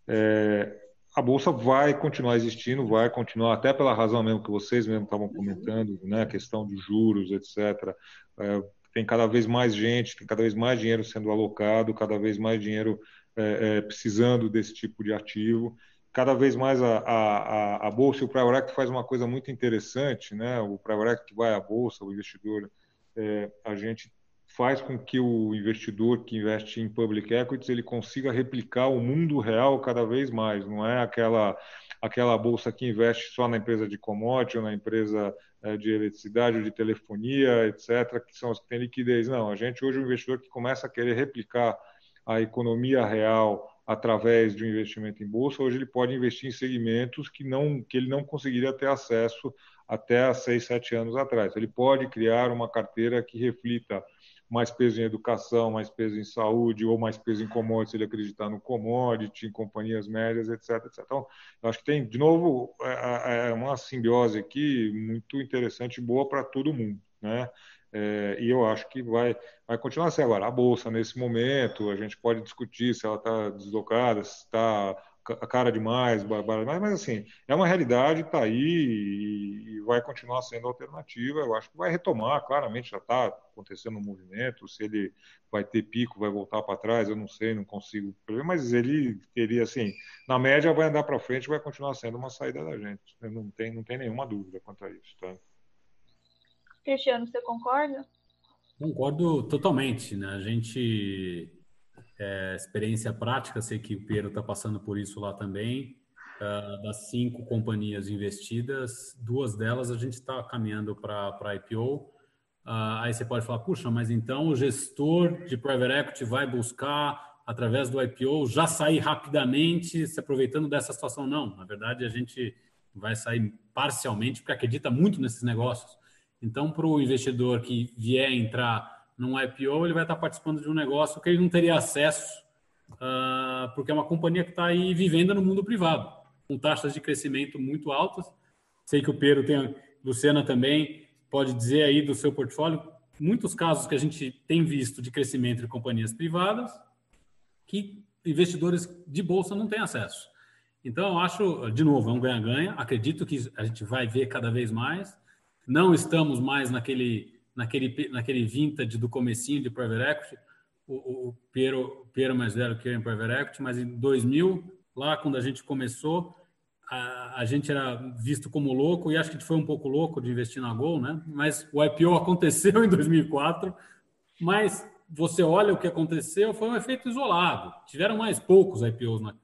É, a bolsa vai continuar existindo, vai continuar até pela razão mesmo que vocês mesmo estavam comentando, né? A questão de juros, etc. É, tem cada vez mais gente, tem cada vez mais dinheiro sendo alocado, cada vez mais dinheiro é, é, precisando desse tipo de ativo cada vez mais a, a, a Bolsa e o Private Equity faz uma coisa muito interessante, né? O Private Equity vai à Bolsa, o investidor, é, a gente faz com que o investidor que investe em public equities ele consiga replicar o mundo real cada vez mais. Não é aquela aquela bolsa que investe só na empresa de commodity ou na empresa é, de eletricidade ou de telefonia, etc., que são as que têm liquidez. Não, a gente hoje é um investidor que começa a querer replicar a economia real através de um investimento em bolsa, hoje ele pode investir em segmentos que, não, que ele não conseguiria ter acesso até há seis, sete anos atrás. Ele pode criar uma carteira que reflita mais peso em educação, mais peso em saúde, ou mais peso em commodities, ele acreditar no commodity, em companhias médias, etc. etc. Então, eu acho que tem, de novo, é, é, é uma simbiose aqui muito interessante e boa para todo mundo. Né? É, e eu acho que vai, vai continuar assim agora. A bolsa, nesse momento, a gente pode discutir se ela está deslocada, se está cara demais, mas, mas assim, é uma realidade, está aí e, e, vai continuar sendo alternativa. Eu acho que vai retomar, claramente já está acontecendo um movimento. Se ele vai ter pico, vai voltar para trás, eu não sei, não consigo prever, mas ele teria, assim, na média vai andar para frente vai continuar sendo uma saída da gente. Não tem, não tem nenhuma dúvida quanto a isso. Tá?
Cristiano, você concorda?
Concordo totalmente. Né? A gente, é, experiência prática, sei que o Piero está passando por isso lá também. Uh, das cinco companhias investidas, duas delas a gente está caminhando para IPO. Uh, ah, aí você pode falar, puxa, mas então o gestor de private equity vai buscar, através do IPO, já sair rapidamente, se aproveitando dessa situação? Não, na verdade a gente vai sair parcialmente, porque acredita muito nesses negócios. Então, para o investidor que vier entrar num IPO, ele vai estar participando de um negócio que ele não teria acesso, uh, porque é uma companhia que está aí vivendo no mundo privado, com taxas de crescimento muito altas. Sei que o Pedro tem, Luciana também pode dizer aí do seu portfólio, muitos casos que a gente tem visto de crescimento de companhias privadas que investidores de bolsa não têm acesso. Então, eu acho, de novo, é um ganha-ganha. Acredito que a gente vai ver cada vez mais não estamos mais naquele, naquele, naquele vintage do comecinho de private equity, o, o Piero, Piero mais velho que eu em private equity, mas em 2000, lá quando a gente começou, a, a, gente era visto como louco, e acho que foi um pouco louco de investir na Gol, né? Mas o IPO aconteceu em 2004, mas você olha o que aconteceu, foi um efeito isolado. Tiveram mais poucos IPOs. Na...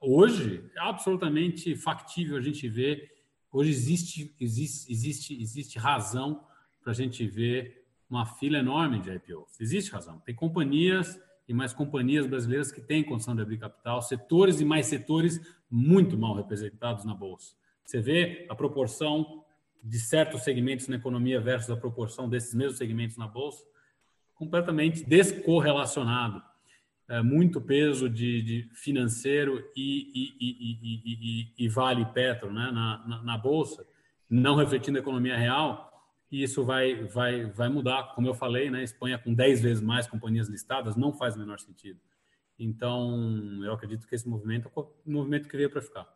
Hoje, é absolutamente factível a gente ver Hoje existe, existe, existe, existe razão para a gente ver uma fila enorme de IPOs. Existe razão. Tem companhias e mais companhias brasileiras que têm condição de abrir capital, setores e mais setores muito mal representados na bolsa. Você vê a proporção de certos segmentos na economia versus a proporção desses mesmos segmentos na bolsa, completamente descorrelacionado. É, muito peso de, de financeiro e, e, e, e, vale petro né, na, na, na, bolsa, não refletindo a economia real, e isso vai, vai, vai mudar. Como eu falei, né, Espanha com 10 vezes mais companhias listadas não faz o menor sentido. Então, eu acredito que esse movimento é um movimento que veio para ficar.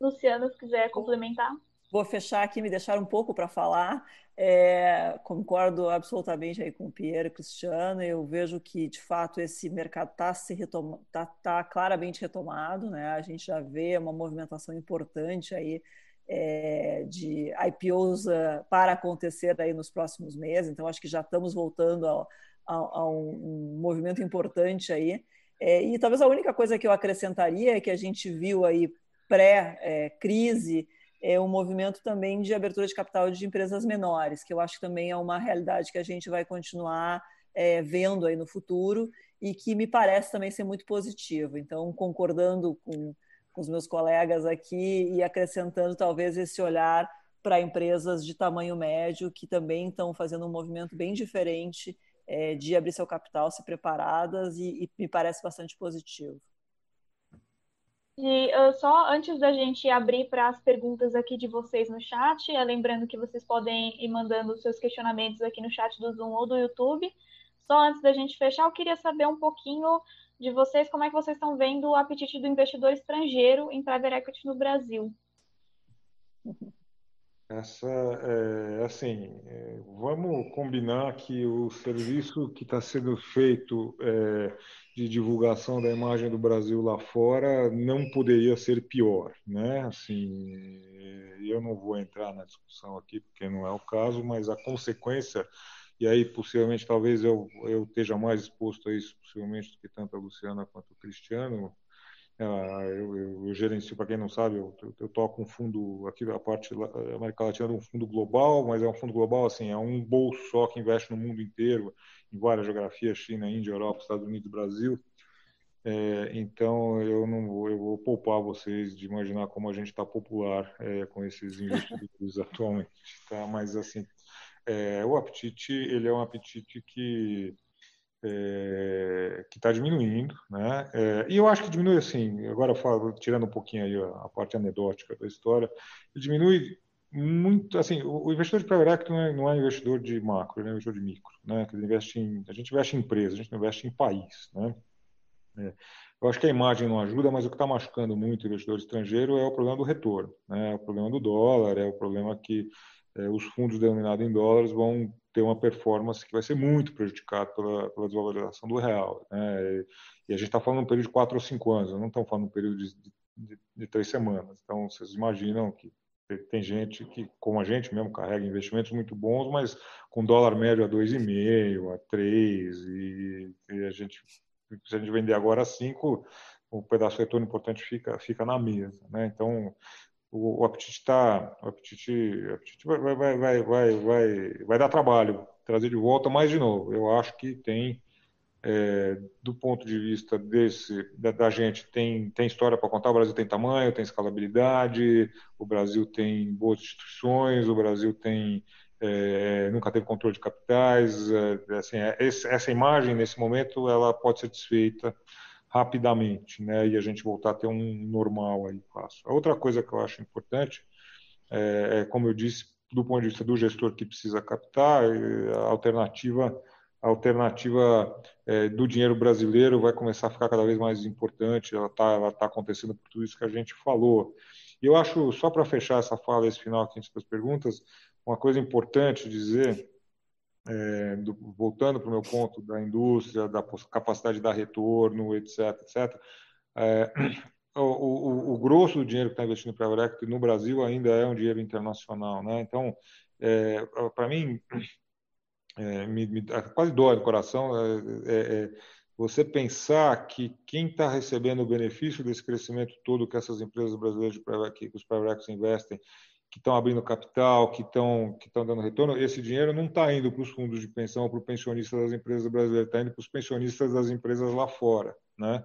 Luciano, se quiser complementar.
Vou fechar aqui, me deixar um pouco para falar. É, concordo absolutamente aí com o Pierre e Cristiano. Eu vejo que, de fato, esse mercado está se retoma, tá, tá claramente retomado. Né? A gente já vê uma movimentação importante aí é, de IPOs ah, para acontecer aí nos próximos meses. Então, acho que já estamos voltando a, a, a um, um, movimento importante aí. É, e talvez a única coisa que eu acrescentaria é que a gente viu aí pré-crise é, um movimento também de abertura de capital de empresas menores, que eu acho que também é uma realidade que a gente vai continuar é, vendo aí no futuro e que me parece também ser muito positivo. Então, concordando com, com os meus colegas aqui e acrescentando talvez esse olhar para empresas de tamanho médio que também estão fazendo um movimento bem diferente é, de abrir seu capital, se preparadas e, e me parece bastante positivo.
E uh, só antes da gente abrir para as perguntas aqui de vocês no chat, é, lembrando que vocês podem ir mandando os seus questionamentos aqui no chat do Zoom ou do YouTube. Só antes da gente fechar, eu queria saber um pouquinho de vocês, como é que vocês estão vendo o apetite do investidor estrangeiro em private equity no Brasil.
Essa é assim, é, vamos combinar que o serviço que está sendo feito é, de divulgação da imagem do Brasil lá fora não poderia ser pior, né? Assim, eu não vou entrar na discussão aqui porque não é o caso, mas a consequência e aí possivelmente talvez eu eu esteja mais exposto a isso possivelmente do que tanto a Luciana quanto o Cristiano. Ah, eu, eu, eu gerencio, para quem não sabe, eu, eu toco um fundo, aqui a parte América Latina é um fundo global, mas é um fundo global, assim, é um bolso só que investe no mundo inteiro, em várias geografias, China, Índia, Europa, Estados Unidos, Brasil. É, então eu não vou, eu vou poupar vocês de imaginar como a gente está popular é, com esses investidores atualmente, tá? Mas assim, é, o apetite ele é um apetite que é, que está diminuindo, né? É, e eu acho que diminui assim. Agora falo, tirando um pouquinho aí a, a parte anedótica da história, diminui muito assim o, investidor de private não é, não é investidor de macro, ele é investidor de micro, né? Que investe em, a gente investe em empresa, a gente não investe em país, né? É, eu acho que a imagem não ajuda, mas o que está machucando muito o investidor estrangeiro é o problema do retorno, né? É o problema do dólar, é o problema que os fundos denominados em dólares vão ter uma performance que vai ser muito prejudicada pela, pela desvalorização do real. Né? E, a gente está falando de um período de quatro ou cinco anos, não estamos falando de um período de, de, de três semanas. Então, vocês imaginam que tem gente que, como a gente mesmo, carrega investimentos muito bons, mas com dólar médio a 2,5, a 3, e, e a gente, se a gente vender agora a 5, o pedaço de retorno importante fica, fica na mesa. Né? Então, o, o apetite está. O apetite, o apetite vai, vai, vai, vai, vai, vai dar trabalho trazer de volta, mas, de novo, eu acho que tem é, do ponto de vista desse da, da gente tem tem história para contar o Brasil tem tamanho tem escalabilidade o Brasil tem boas instituições o Brasil tem é, nunca teve controle de capitais é, assim é, essa imagem nesse momento ela pode ser desfeita rapidamente né e a gente voltar a ter um normal aí fácil a outra coisa que eu acho importante é, é como eu disse do ponto de vista do gestor que precisa captar é, a alternativa a alternativa é, do dinheiro brasileiro vai começar a ficar cada vez mais importante, ela está ela tá acontecendo por tudo isso que a gente falou. E eu acho, só para fechar essa fala, esse final aqui das perguntas, uma coisa importante dizer, é, do, voltando para o meu ponto da indústria, da capacidade de dar retorno, etc., etc., é, o, o, o, grosso do dinheiro que está investindo para a no Brasil ainda é um dinheiro internacional. Né? Então, é, para mim, é, me, me, quase dói no coração é, é, é, você pensar que quem está recebendo o benefício desse crescimento todo que essas empresas brasileiras private, que os private investem, que estão abrindo capital, que estão que estão dando retorno, esse dinheiro não está indo para os fundos de pensão, para o pensionista das empresas brasileiras, está indo para os pensionistas das empresas lá fora, né?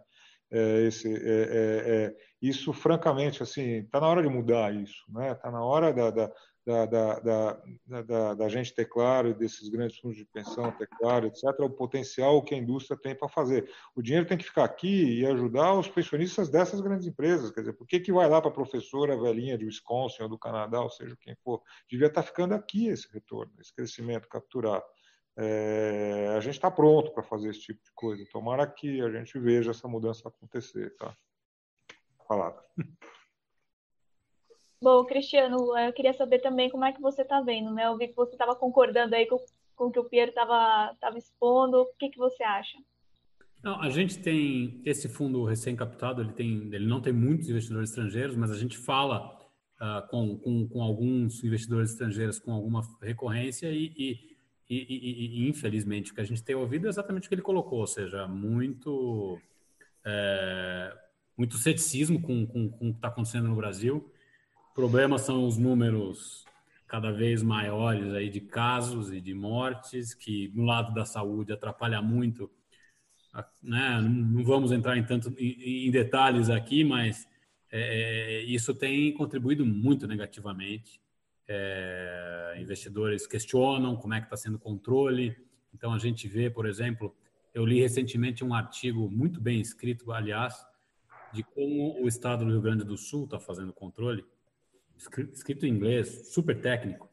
É, esse, é, é, é isso, francamente, assim, está na hora de mudar isso, né? Está na hora da, da da, da, da, da, gente ter claro, desses grandes fundos de pensão ter claro, etc., o potencial que a indústria tem para fazer. O dinheiro tem que ficar aqui e ajudar os pensionistas dessas grandes empresas. Quer dizer, por que, que vai lá para a professora velhinha de Wisconsin ou do Canadá, ou seja, quem for? Devia estar tá ficando aqui esse retorno, esse crescimento capturado. É, a gente está pronto para fazer esse tipo de coisa. Tomara que a gente veja essa mudança acontecer. Tá? Falado.
Bom, Cristiano, eu queria saber também como é que você está vendo, né? Eu vi que você estava concordando aí com, com o que o Piero estava expondo. O que, que você acha?
Não, a gente tem esse fundo recém-captado, ele, tem, ele não tem muitos investidores estrangeiros, mas a gente fala uh, com, com, com, alguns investidores estrangeiros com alguma recorrência e, e, e, e, infelizmente, o que a gente tem ouvido é exatamente o que ele colocou, ou seja, muito, é, muito ceticismo com, com, com o que está acontecendo no Brasil problema são os números cada vez maiores aí de casos e de mortes, que no lado da saúde atrapalha muito. Né? Não vamos entrar em tanto em, detalhes aqui, mas é, é, isso tem contribuído muito negativamente. É, investidores questionam como é que está sendo o controle. Então a gente vê, por exemplo, eu li recentemente um artigo muito bem escrito, aliás, de como o Estado do Rio Grande do Sul está fazendo controle escrito em inglês, super técnico,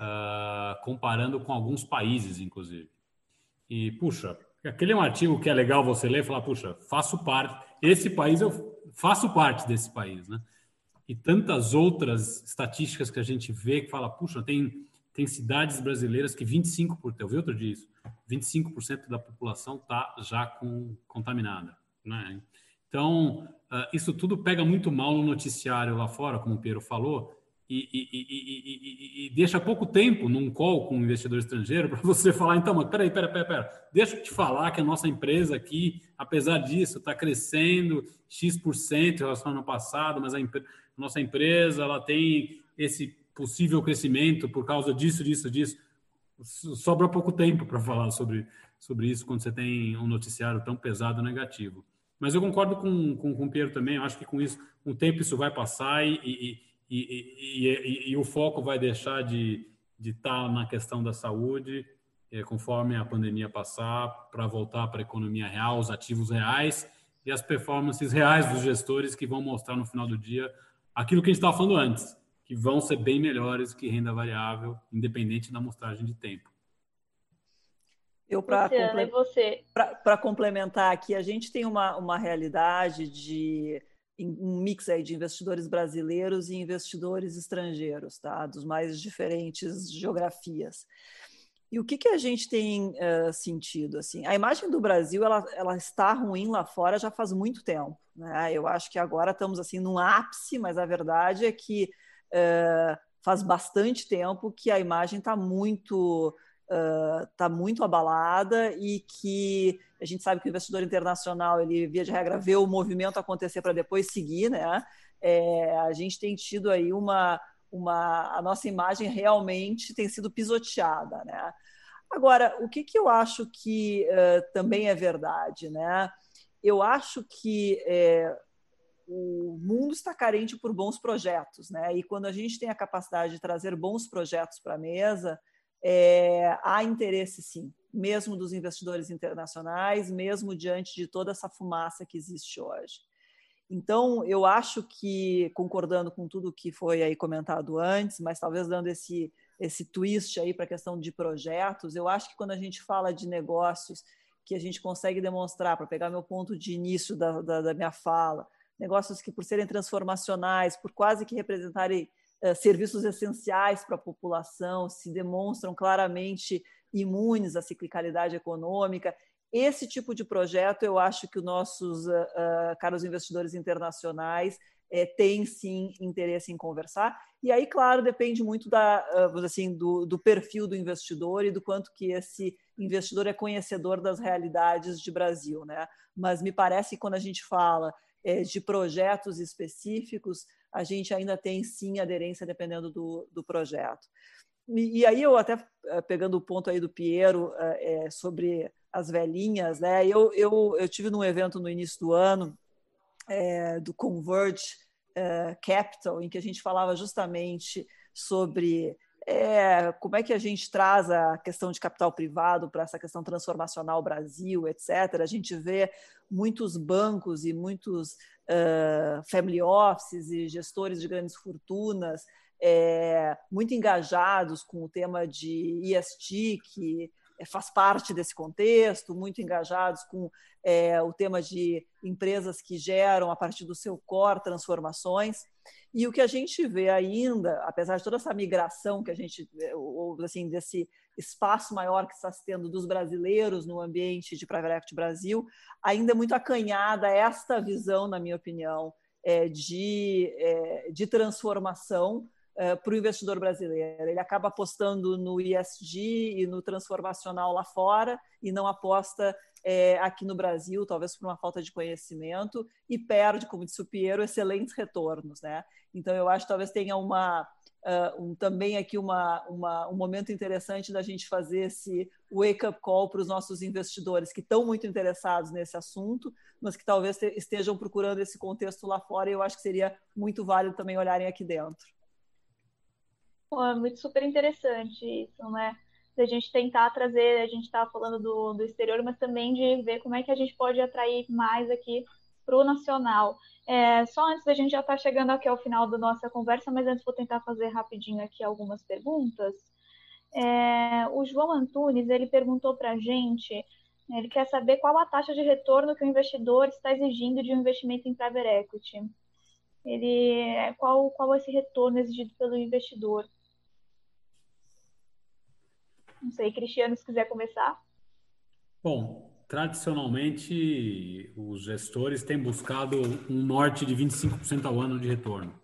uh, comparando com alguns países, inclusive. E, puxa, aquele é um artigo que é legal você ler e falar, puxa, faço parte, esse país eu faço parte desse país, né? E tantas outras estatísticas que a gente vê que fala, puxa, tem, tem cidades brasileiras que 25%, eu vi outro dia isso, 25% da população está já com, contaminada, né? Então, uh, isso tudo pega muito mal no noticiário lá fora, como o Pedro falou, e, e, e, e, deixa pouco tempo num call com um investidor estrangeiro para você falar, então, mas peraí, peraí, peraí, peraí, deixa eu te falar que a nossa empresa aqui, apesar disso, está crescendo X% em relação ao ano passado, mas a, a nossa empresa ela tem esse possível crescimento por causa disso, disso, disso. Sobra pouco tempo para falar sobre, sobre isso quando você tem um noticiário tão pesado negativo. Mas eu concordo com, com, com o Pedro também, eu acho que com isso, com o tempo isso vai passar e, e, e, e o foco vai deixar de estar tá na questão da saúde, é, conforme a pandemia passar, para voltar para a economia real, os ativos reais e as performances reais dos gestores que vão mostrar no final do dia aquilo que a gente estava falando antes, que vão ser bem melhores que renda variável, independente da amostragem de tempo.
Eu, para comple complementar aqui, a gente tem uma, uma realidade de um mix aí de investidores brasileiros e investidores estrangeiros, tá? dos mais diferentes geografias. E o que, que a gente tem uh, sentido? Assim, a imagem do Brasil ela, ela está ruim lá fora já faz muito tempo. Né? Eu acho que agora estamos assim num ápice, mas a verdade é que uh, faz bastante tempo que a imagem está muito está uh, muito abalada e que a gente sabe que o investidor internacional, ele via de regra vê o movimento acontecer para depois seguir, né? É, a gente tem tido aí uma, uma a nossa imagem realmente tem sido pisoteada, né? Agora, o que, que eu acho que uh, também é verdade, né? Eu acho que é, o mundo está carente por bons projetos, né? E quando a gente tem a capacidade de trazer bons projetos para a mesa, é, há interesse sim, mesmo dos investidores internacionais, mesmo diante de toda essa fumaça que existe hoje. Então, eu acho que, concordando com tudo que foi aí comentado antes, mas talvez dando esse, esse twist aí para a questão de projetos, eu acho que quando a gente fala de negócios que a gente consegue demonstrar, para pegar meu ponto de início da, da, da minha fala, negócios que, por serem transformacionais, por quase que representarem serviços essenciais para a população, se demonstram claramente imunes à ciclicalidade econômica. Esse tipo de projeto, eu acho que os nossos uh, uh, caros investidores internacionais é, têm sim interesse em conversar. E aí, claro, depende muito da, uh, assim, do, do, perfil do investidor e do quanto que esse investidor é conhecedor das realidades de Brasil. Né? Mas me parece que quando a gente fala de projetos específicos, a gente ainda tem sim aderência dependendo do, do projeto. E, e, aí eu até eh, pegando o ponto aí do Piero é, sobre as velhinhas, né? Eu, eu, eu tive num evento no início do ano é, do Converge é, Capital, em que a gente falava justamente sobre é, como é que a gente traz a questão de capital privado para essa questão transformacional Brasil, etc. A gente vê muitos bancos e muitos uh, family offices e gestores de grandes fortunas é, muito engajados com o tema de ESG, que faz parte desse contexto, muito engajados com é, o tema de empresas que geram, a partir do seu core, transformações. E o que a gente vê ainda, apesar de toda essa migração que a gente, ou assim, desse espaço maior que está se tendo dos brasileiros no ambiente de Private Equity Brasil, ainda é muito acanhada esta visão, na minha opinião, é, de, é, de transformação é, para o investidor brasileiro. Ele acaba apostando no ESG e no transformacional lá fora e não aposta é, aqui no Brasil, talvez por uma falta de conhecimento, e perde, como disse o Piero, excelentes retornos. Né? Então, eu acho que talvez tenha uma, uh, um, também aqui uma, uma, um momento interessante da gente fazer esse wake-up call para os nossos investidores que estão muito interessados nesse assunto, mas que talvez estejam procurando esse contexto lá fora, e eu acho que seria muito válido também olharem aqui dentro.
É muito super interessante isso, né? da gente tentar trazer, a gente estava falando do, do exterior, mas também de ver como é que a gente pode atrair mais aqui para o nacional. É, só antes da gente já estar tá chegando aqui ao final da nossa conversa, mas antes vou tentar fazer rapidinho aqui algumas perguntas. É, o João Antunes, ele perguntou para a gente, ele quer saber qual a taxa de retorno que o investidor está exigindo de um investimento em private equity. Ele, qual, qual é esse retorno exigido pelo investidor? Não sei, Cristiano, se quiser começar.
Bom, tradicionalmente os gestores têm buscado um norte de 25% ao ano de retorno,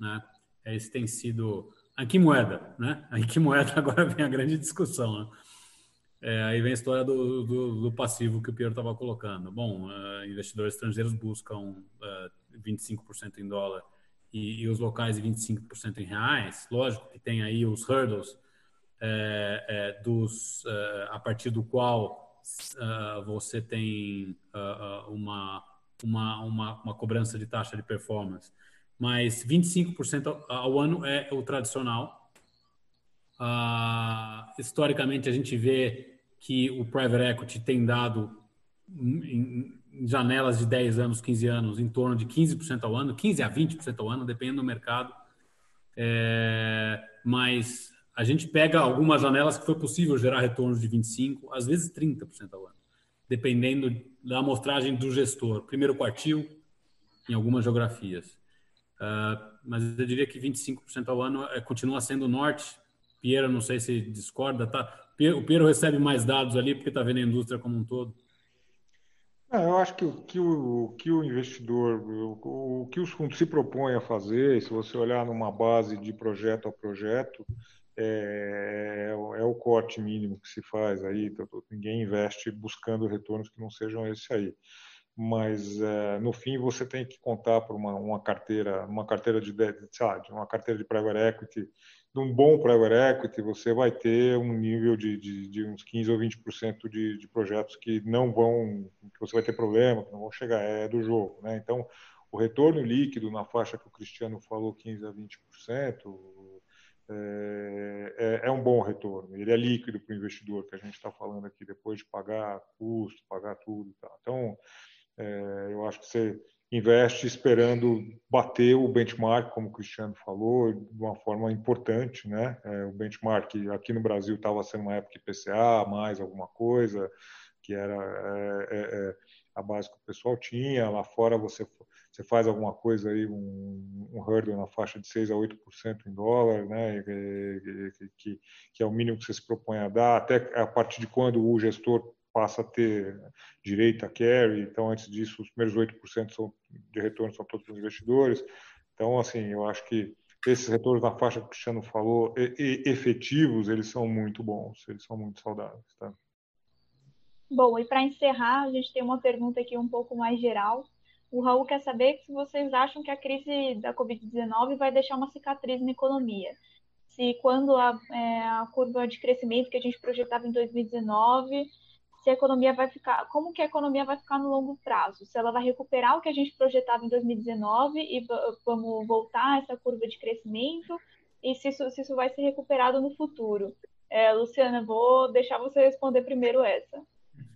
né? Esse tem sido a que moeda, né? A que moeda agora vem a grande discussão, né? É, aí vem a história do, do, do passivo que o Piero estava colocando. Bom, uh, investidores estrangeiros buscam uh, é, 25% em dólar e, e, os locais 25% em reais. Lógico que tem aí os hurdles é, é, dos, é, a partir do qual é, você tem é, uma, uma, uma, uma, cobrança de taxa de performance. Mas 25% ao ano é o tradicional. Ah, historicamente, a gente vê que o private equity tem dado em, em janelas de 10 anos, 15 anos, em torno de 15% ao ano, 15 a 20% ao ano, dependendo do mercado. É, mas a gente pega algumas janelas que foi possível gerar retornos de 25%, às vezes 30% ao ano, dependendo da amostragem do gestor. Primeiro quartil, em algumas geografias. Uh, mas eu diria que 25% ao ano é, continua sendo o norte. Piero, não sei se discorda, tá? O Piero recebe mais dados ali porque está vendo a indústria como um todo.
É, eu acho que o que o, que o investidor, o, o, que os fundos se propõem a fazer, se você olhar numa base de projeto a projeto, é, é, o corte mínimo que se faz aí, ninguém investe buscando retornos que não sejam esse aí. Mas é, no fim você tem que contar por uma, uma carteira, uma carteira de, sei lá, uma carteira de private equity, de um bom private equity, você vai ter um nível de, de, de uns 15 ou 20% de, de projetos que não vão, que você vai ter problema, que não vão chegar, é do jogo, né? Então o retorno líquido na faixa que o Cristiano falou, 15 a 20%, é, é, é, um bom retorno. Ele é líquido para o investidor, que a gente está falando aqui, depois de pagar custo, pagar tudo e tal. Então, é, eu acho que você investe esperando bater o benchmark, como o Cristiano falou, de uma forma importante, né? É, o benchmark aqui no Brasil estava sendo uma época IPCA, mais alguma coisa, que era é, é, a base que o pessoal tinha. Lá fora você você faz alguma coisa aí, um, um hurdle na faixa de 6 a 8% em dólar, né, que, que, é o mínimo que você se propõe a dar, até a partir de quando o gestor passa a ter direito a carry, então antes disso os primeiros 8% são, de retorno são todos os investidores, então assim, eu acho que esses retornos na faixa que o Cristiano falou, e, e, efetivos, eles são muito bons, eles são muito saudáveis, tá?
Bom, e para encerrar, a gente tem uma pergunta aqui um pouco mais geral, o Raul quer saber se vocês acham que a crise da Covid-19 vai deixar uma cicatriz na economia. Se quando a, é, a curva de crescimento que a gente projetava em 2019, se a economia vai ficar, como que a economia vai ficar no longo prazo, se ela vai recuperar o que a gente projetava em 2019 e vamos voltar a essa curva de crescimento, e se isso, se isso vai ser recuperado no futuro. É, Luciana, vou deixar você responder primeiro essa.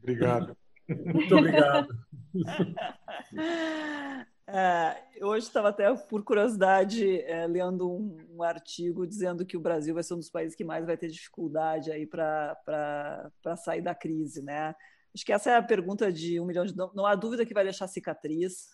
Obrigado.
Muito obrigado.
É, hoje estava até, por curiosidade, é, lendo um, um, artigo dizendo que o Brasil vai ser um dos países que mais vai ter dificuldade aí para sair da crise, né? Acho que essa é a pergunta de um milhão de... Não, não há dúvida que vai deixar cicatriz.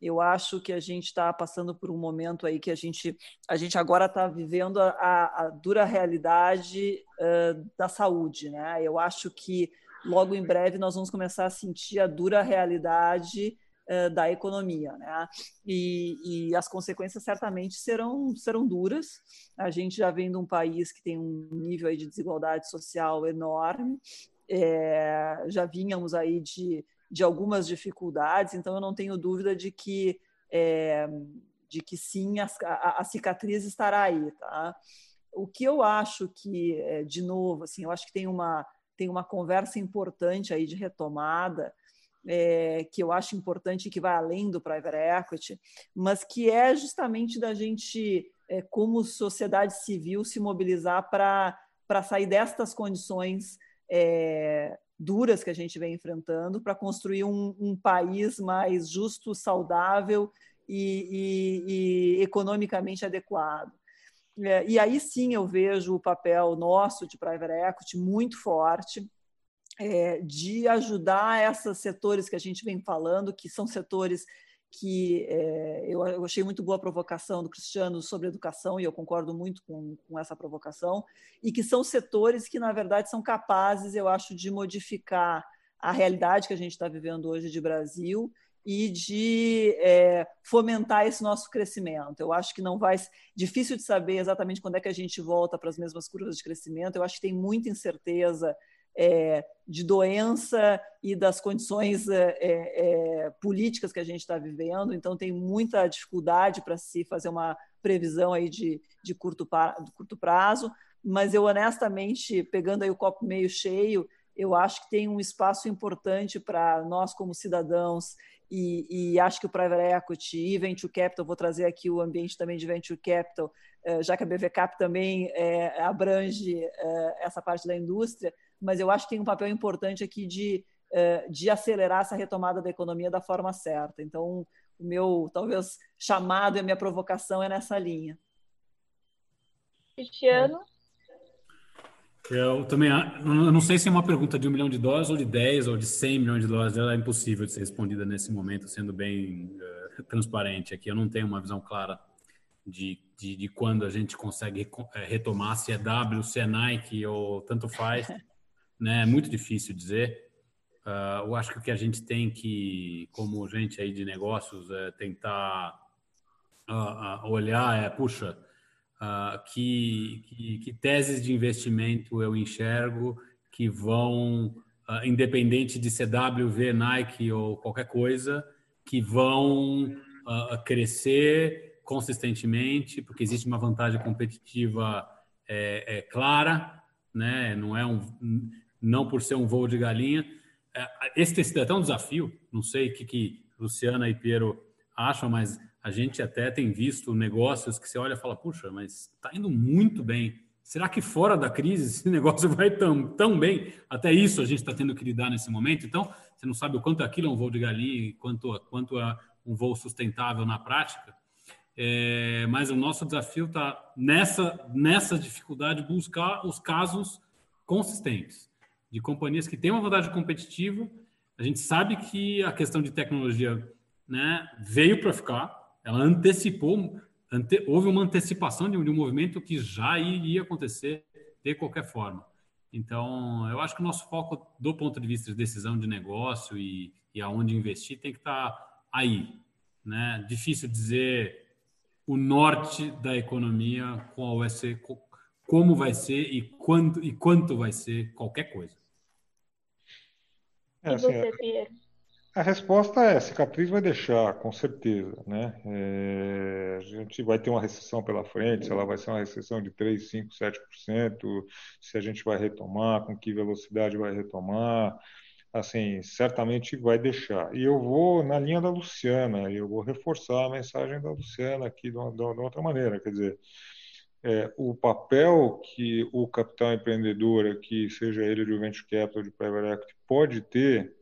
Eu acho que a gente está passando por um momento aí que a gente, a gente agora está vivendo a, a, dura realidade uh, da saúde, né? Eu acho que logo em breve nós vamos começar a sentir a dura realidade eh, da economia, né? E, e, as consequências certamente serão serão duras. A gente já vem de um país que tem um nível de desigualdade social enorme, é, já vínhamos aí de, de algumas dificuldades, então eu não tenho dúvida de que é, de que sim a, a, a cicatriz estará aí, tá? O que eu acho que, de novo, assim, eu acho que tem uma tem uma conversa importante aí de retomada é, que eu acho importante e que vai além do private equity, mas que é justamente da gente, é, como sociedade civil, se mobilizar para sair destas condições é, duras que a gente vem enfrentando, para construir um, um, país mais justo, saudável e, e, e economicamente adequado. É, e aí sim eu vejo o papel nosso de private equity muito forte é, de ajudar esses setores que a gente vem falando, que são setores que é, eu, achei muito boa a provocação do Cristiano sobre educação, e eu concordo muito com, com essa provocação, e que são setores que, na verdade, são capazes, eu acho, de modificar a realidade que a gente está vivendo hoje de Brasil e de é, fomentar esse nosso crescimento. Eu acho que não vai. Difícil de saber exatamente quando é que a gente volta para as mesmas curvas de crescimento. Eu acho que tem muita incerteza é, de doença e das condições é, políticas que a gente está vivendo, então tem muita dificuldade para se fazer uma previsão aí de, de, curto, de curto prazo, mas eu honestamente, pegando aí o copo meio cheio, eu acho que tem um espaço importante para nós como cidadãos e, e, acho que o private equity e venture capital, vou trazer aqui o ambiente também de venture capital, é, já que a BVCap também é, abrange essa parte da indústria, mas eu acho que tem um papel importante aqui de, eh, de acelerar essa retomada da economia da forma certa. Então, o meu, talvez, chamado e a minha provocação é nessa linha.
Cristiano?
Eu também eu não sei se é uma pergunta de um milhão de dólares ou de 10 ou de 100 milhões de dólares. Ela é impossível de ser respondida nesse momento, sendo bem uh, transparente aqui. Eu não tenho uma visão clara de, de, de quando a gente consegue eh, retomar, se é W, se é Nike ou tanto faz. né? É muito difícil dizer. Uh, eu acho que o que a gente tem que, como gente aí de negócios, é tentar uh, uh, olhar é, puxa, que, que, que, teses de investimento eu enxergo que vão, independente de CW, Nike ou qualquer coisa, que vão crescer consistentemente, porque existe uma vantagem competitiva é, é clara, né? Não é um não por ser um voo de galinha. É, esse é até um desafio, não sei o que, que Luciana e Piero acham, mas a gente até tem visto negócios que você olha e fala, puxa, mas está indo muito bem. Será que fora da crise esse negócio vai tão, tão bem? Até isso a gente está tendo que lidar nesse momento. Então, você não sabe o quanto aquilo é um voo de galinha e quanto, quanto é um voo sustentável na prática. É, mas o nosso desafio está nessa, nessa dificuldade de buscar os casos consistentes de companhias que têm uma vantagem competitiva. A gente sabe que a questão de tecnologia né, veio para ficar, ela antecipou, ante, houve uma antecipação de um, de um movimento que já ia acontecer de qualquer forma. Então, eu acho que o nosso foco, do ponto de vista de decisão de negócio e, e aonde investir, tem que estar tá aí. Né? Difícil dizer o norte da economia, qual vai ser, como vai ser e quanto, e quanto vai ser qualquer coisa.
É, assim, você, Pierre?
A resposta é: cicatriz vai deixar, com certeza. Né? É, a gente vai ter uma recessão pela frente, se ela vai ser uma recessão de 3, 5, 7%, se a gente vai retomar, com que velocidade vai retomar. assim, certamente vai deixar. E eu vou na linha da Luciana, eu vou reforçar a mensagem da Luciana aqui de, uma, de outra maneira, quer dizer, é, o papel que o capital empreendedor aqui, seja ele de venture capital de private equity, pode ter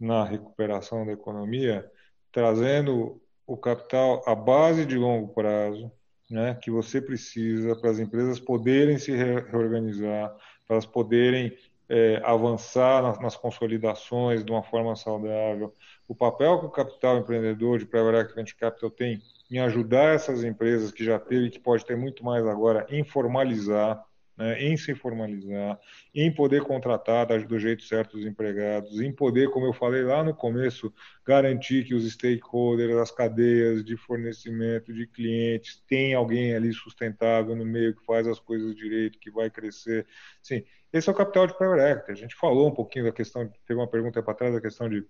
na recuperação da economia, trazendo o capital à base de longo prazo, né, que você precisa para as empresas poderem se reorganizar, para elas poderem é, avançar nas, nas, consolidações de uma forma saudável. O papel que o capital empreendedor de private equity capital tem em ajudar essas empresas que já teve e que pode ter muito mais agora em formalizar, né, em se formalizar, em poder contratar do jeito certo os empregados, em poder, como eu falei lá no começo, garantir que os stakeholders, as cadeias de fornecimento de clientes, tem alguém ali sustentável no meio que faz as coisas direito, que vai crescer. Sim, esse é o capital de private equity. A gente falou um pouquinho da questão, teve uma pergunta para trás da questão de,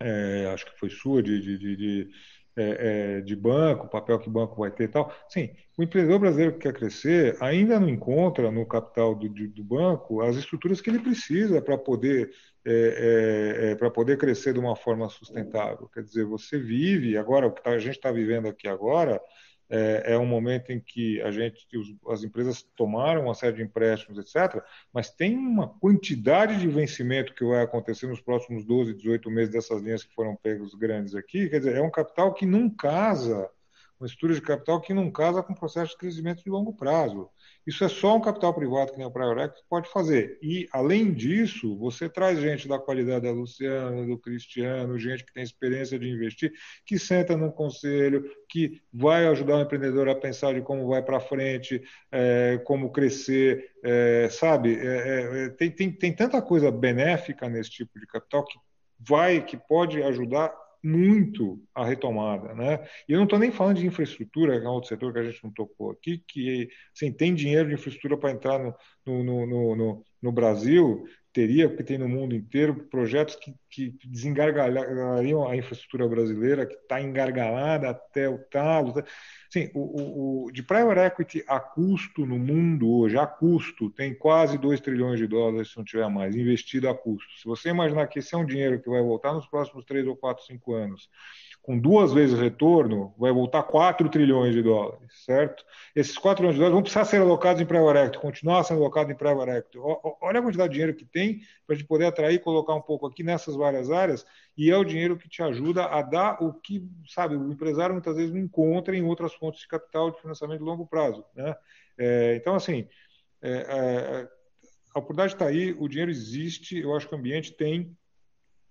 é, acho que foi sua, de, de, de, de é, é, de banco, papel que o banco vai ter e tal. Sim, o empreendedor brasileiro que quer crescer ainda não encontra no capital do, do banco as estruturas que ele precisa para poder é, é, é para poder crescer de uma forma sustentável. Quer dizer, você vive agora o que tá, a gente está vivendo aqui agora é, é um momento em que a gente, as empresas tomaram uma série de empréstimos, etc., mas tem uma quantidade de vencimento que vai acontecer nos próximos 12, 18 meses dessas linhas que foram pegos grandes aqui. Quer dizer, é um capital que não casa, uma estrutura de capital que não casa com o processo de crescimento de longo prazo. Isso é só um capital privado que nem o que pode fazer. E, além disso, você traz gente da qualidade da Luciana, do Cristiano, gente que tem experiência de investir, que senta no conselho, que vai ajudar o empreendedor a pensar de como vai para frente, é, como crescer, é, sabe? É, é, é, tem, tem, tem tanta coisa benéfica nesse tipo de capital que vai, que pode ajudar muito a retomada. Né? E eu não estou nem falando de infraestrutura, que é um outro setor que a gente não tocou aqui, que assim, tem dinheiro de infraestrutura para entrar no, no, no, no, no Brasil, teria, porque tem no mundo inteiro, projetos que, que desengargalhariam a infraestrutura brasileira, que está engargalada até o talo. Tá? Sim, o, o, o, de private equity a custo no mundo hoje, a custo, tem quase 2 trilhões de dólares, se não tiver mais, investido a custo. Se você imaginar que esse é um dinheiro que vai voltar nos próximos 3 ou 4, 5 anos, com duas vezes o retorno, vai voltar 4 trilhões de dólares, certo? Esses 4 trilhões de dólares vão precisar ser alocados em private equity, continuar sendo alocados em private equity. Olha a quantidade de dinheiro que tem para a gente poder atrair colocar um pouco aqui nessas várias áreas, e é o dinheiro que te ajuda a dar o que, sabe, o empresário muitas vezes não encontra em outras fontes de capital de financiamento de longo prazo, né? É, então, assim, é, é, a oportunidade está aí, o dinheiro existe, eu acho que o ambiente tem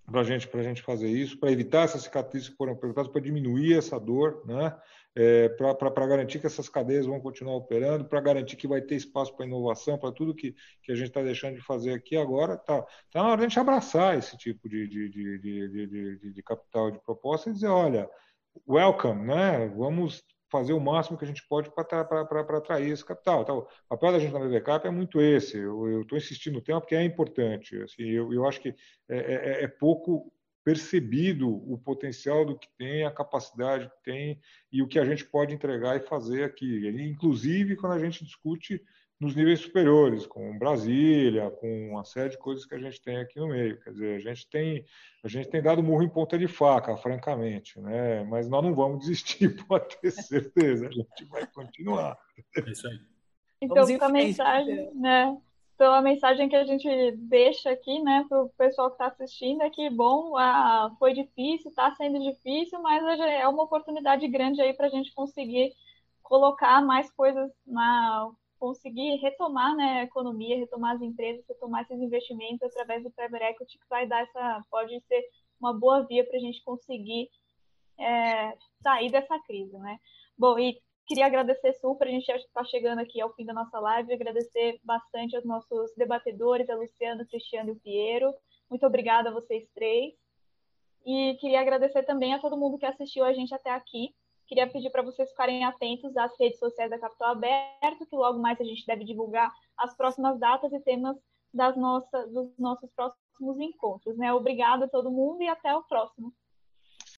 para gente, a gente fazer isso, para evitar essas cicatrizes que foram perguntadas, para diminuir essa dor, né? É, para garantir que essas cadeias vão continuar operando, para garantir que vai ter espaço para inovação, para tudo que, que a gente está deixando de fazer aqui agora. Está tá na hora de a gente abraçar esse tipo de, de, de, de, de, de capital de proposta e dizer, olha, welcome, né? vamos fazer o máximo que a gente pode para atrair esse capital. Então, o papel da gente na BBCAP é muito esse. Eu estou insistindo no tema porque é importante. Assim, eu, eu acho que é, é, é, é, pouco percebido o potencial do que tem, a capacidade que tem e o que a gente pode entregar e fazer aqui. Inclusive, quando a gente discute nos níveis superiores, com Brasília, com uma série de coisas que a gente tem aqui no meio. Quer dizer, a gente tem, a gente tem dado murro em ponta de faca, francamente, né? mas nós não vamos desistir, pode ter certeza, a gente vai continuar.
É isso aí.
Então, a mensagem, né? Então, a mensagem que a gente deixa aqui, né, para o pessoal que está assistindo é que, bom, ah, foi difícil, está sendo difícil, mas é uma oportunidade grande aí para a gente conseguir colocar mais coisas na conseguir retomar né, a economia, retomar as empresas, retomar esses investimentos através do private equity, que vai dar essa, pode ser uma boa via para a gente conseguir é, sair dessa crise, né? Bom, e queria agradecer super, a gente está chegando aqui ao fim da nossa live, agradecer bastante aos nossos debatedores, a Luciano, o Cristiano e o Piero. Muito obrigada a vocês três. E queria agradecer também a todo mundo que assistiu a gente até aqui. Queria pedir para vocês ficarem atentos às redes sociais da Capital Aberto, que logo mais a gente deve divulgar as próximas datas e temas das nossas, dos nossos próximos encontros. Né? Obrigada a todo mundo e até o próximo.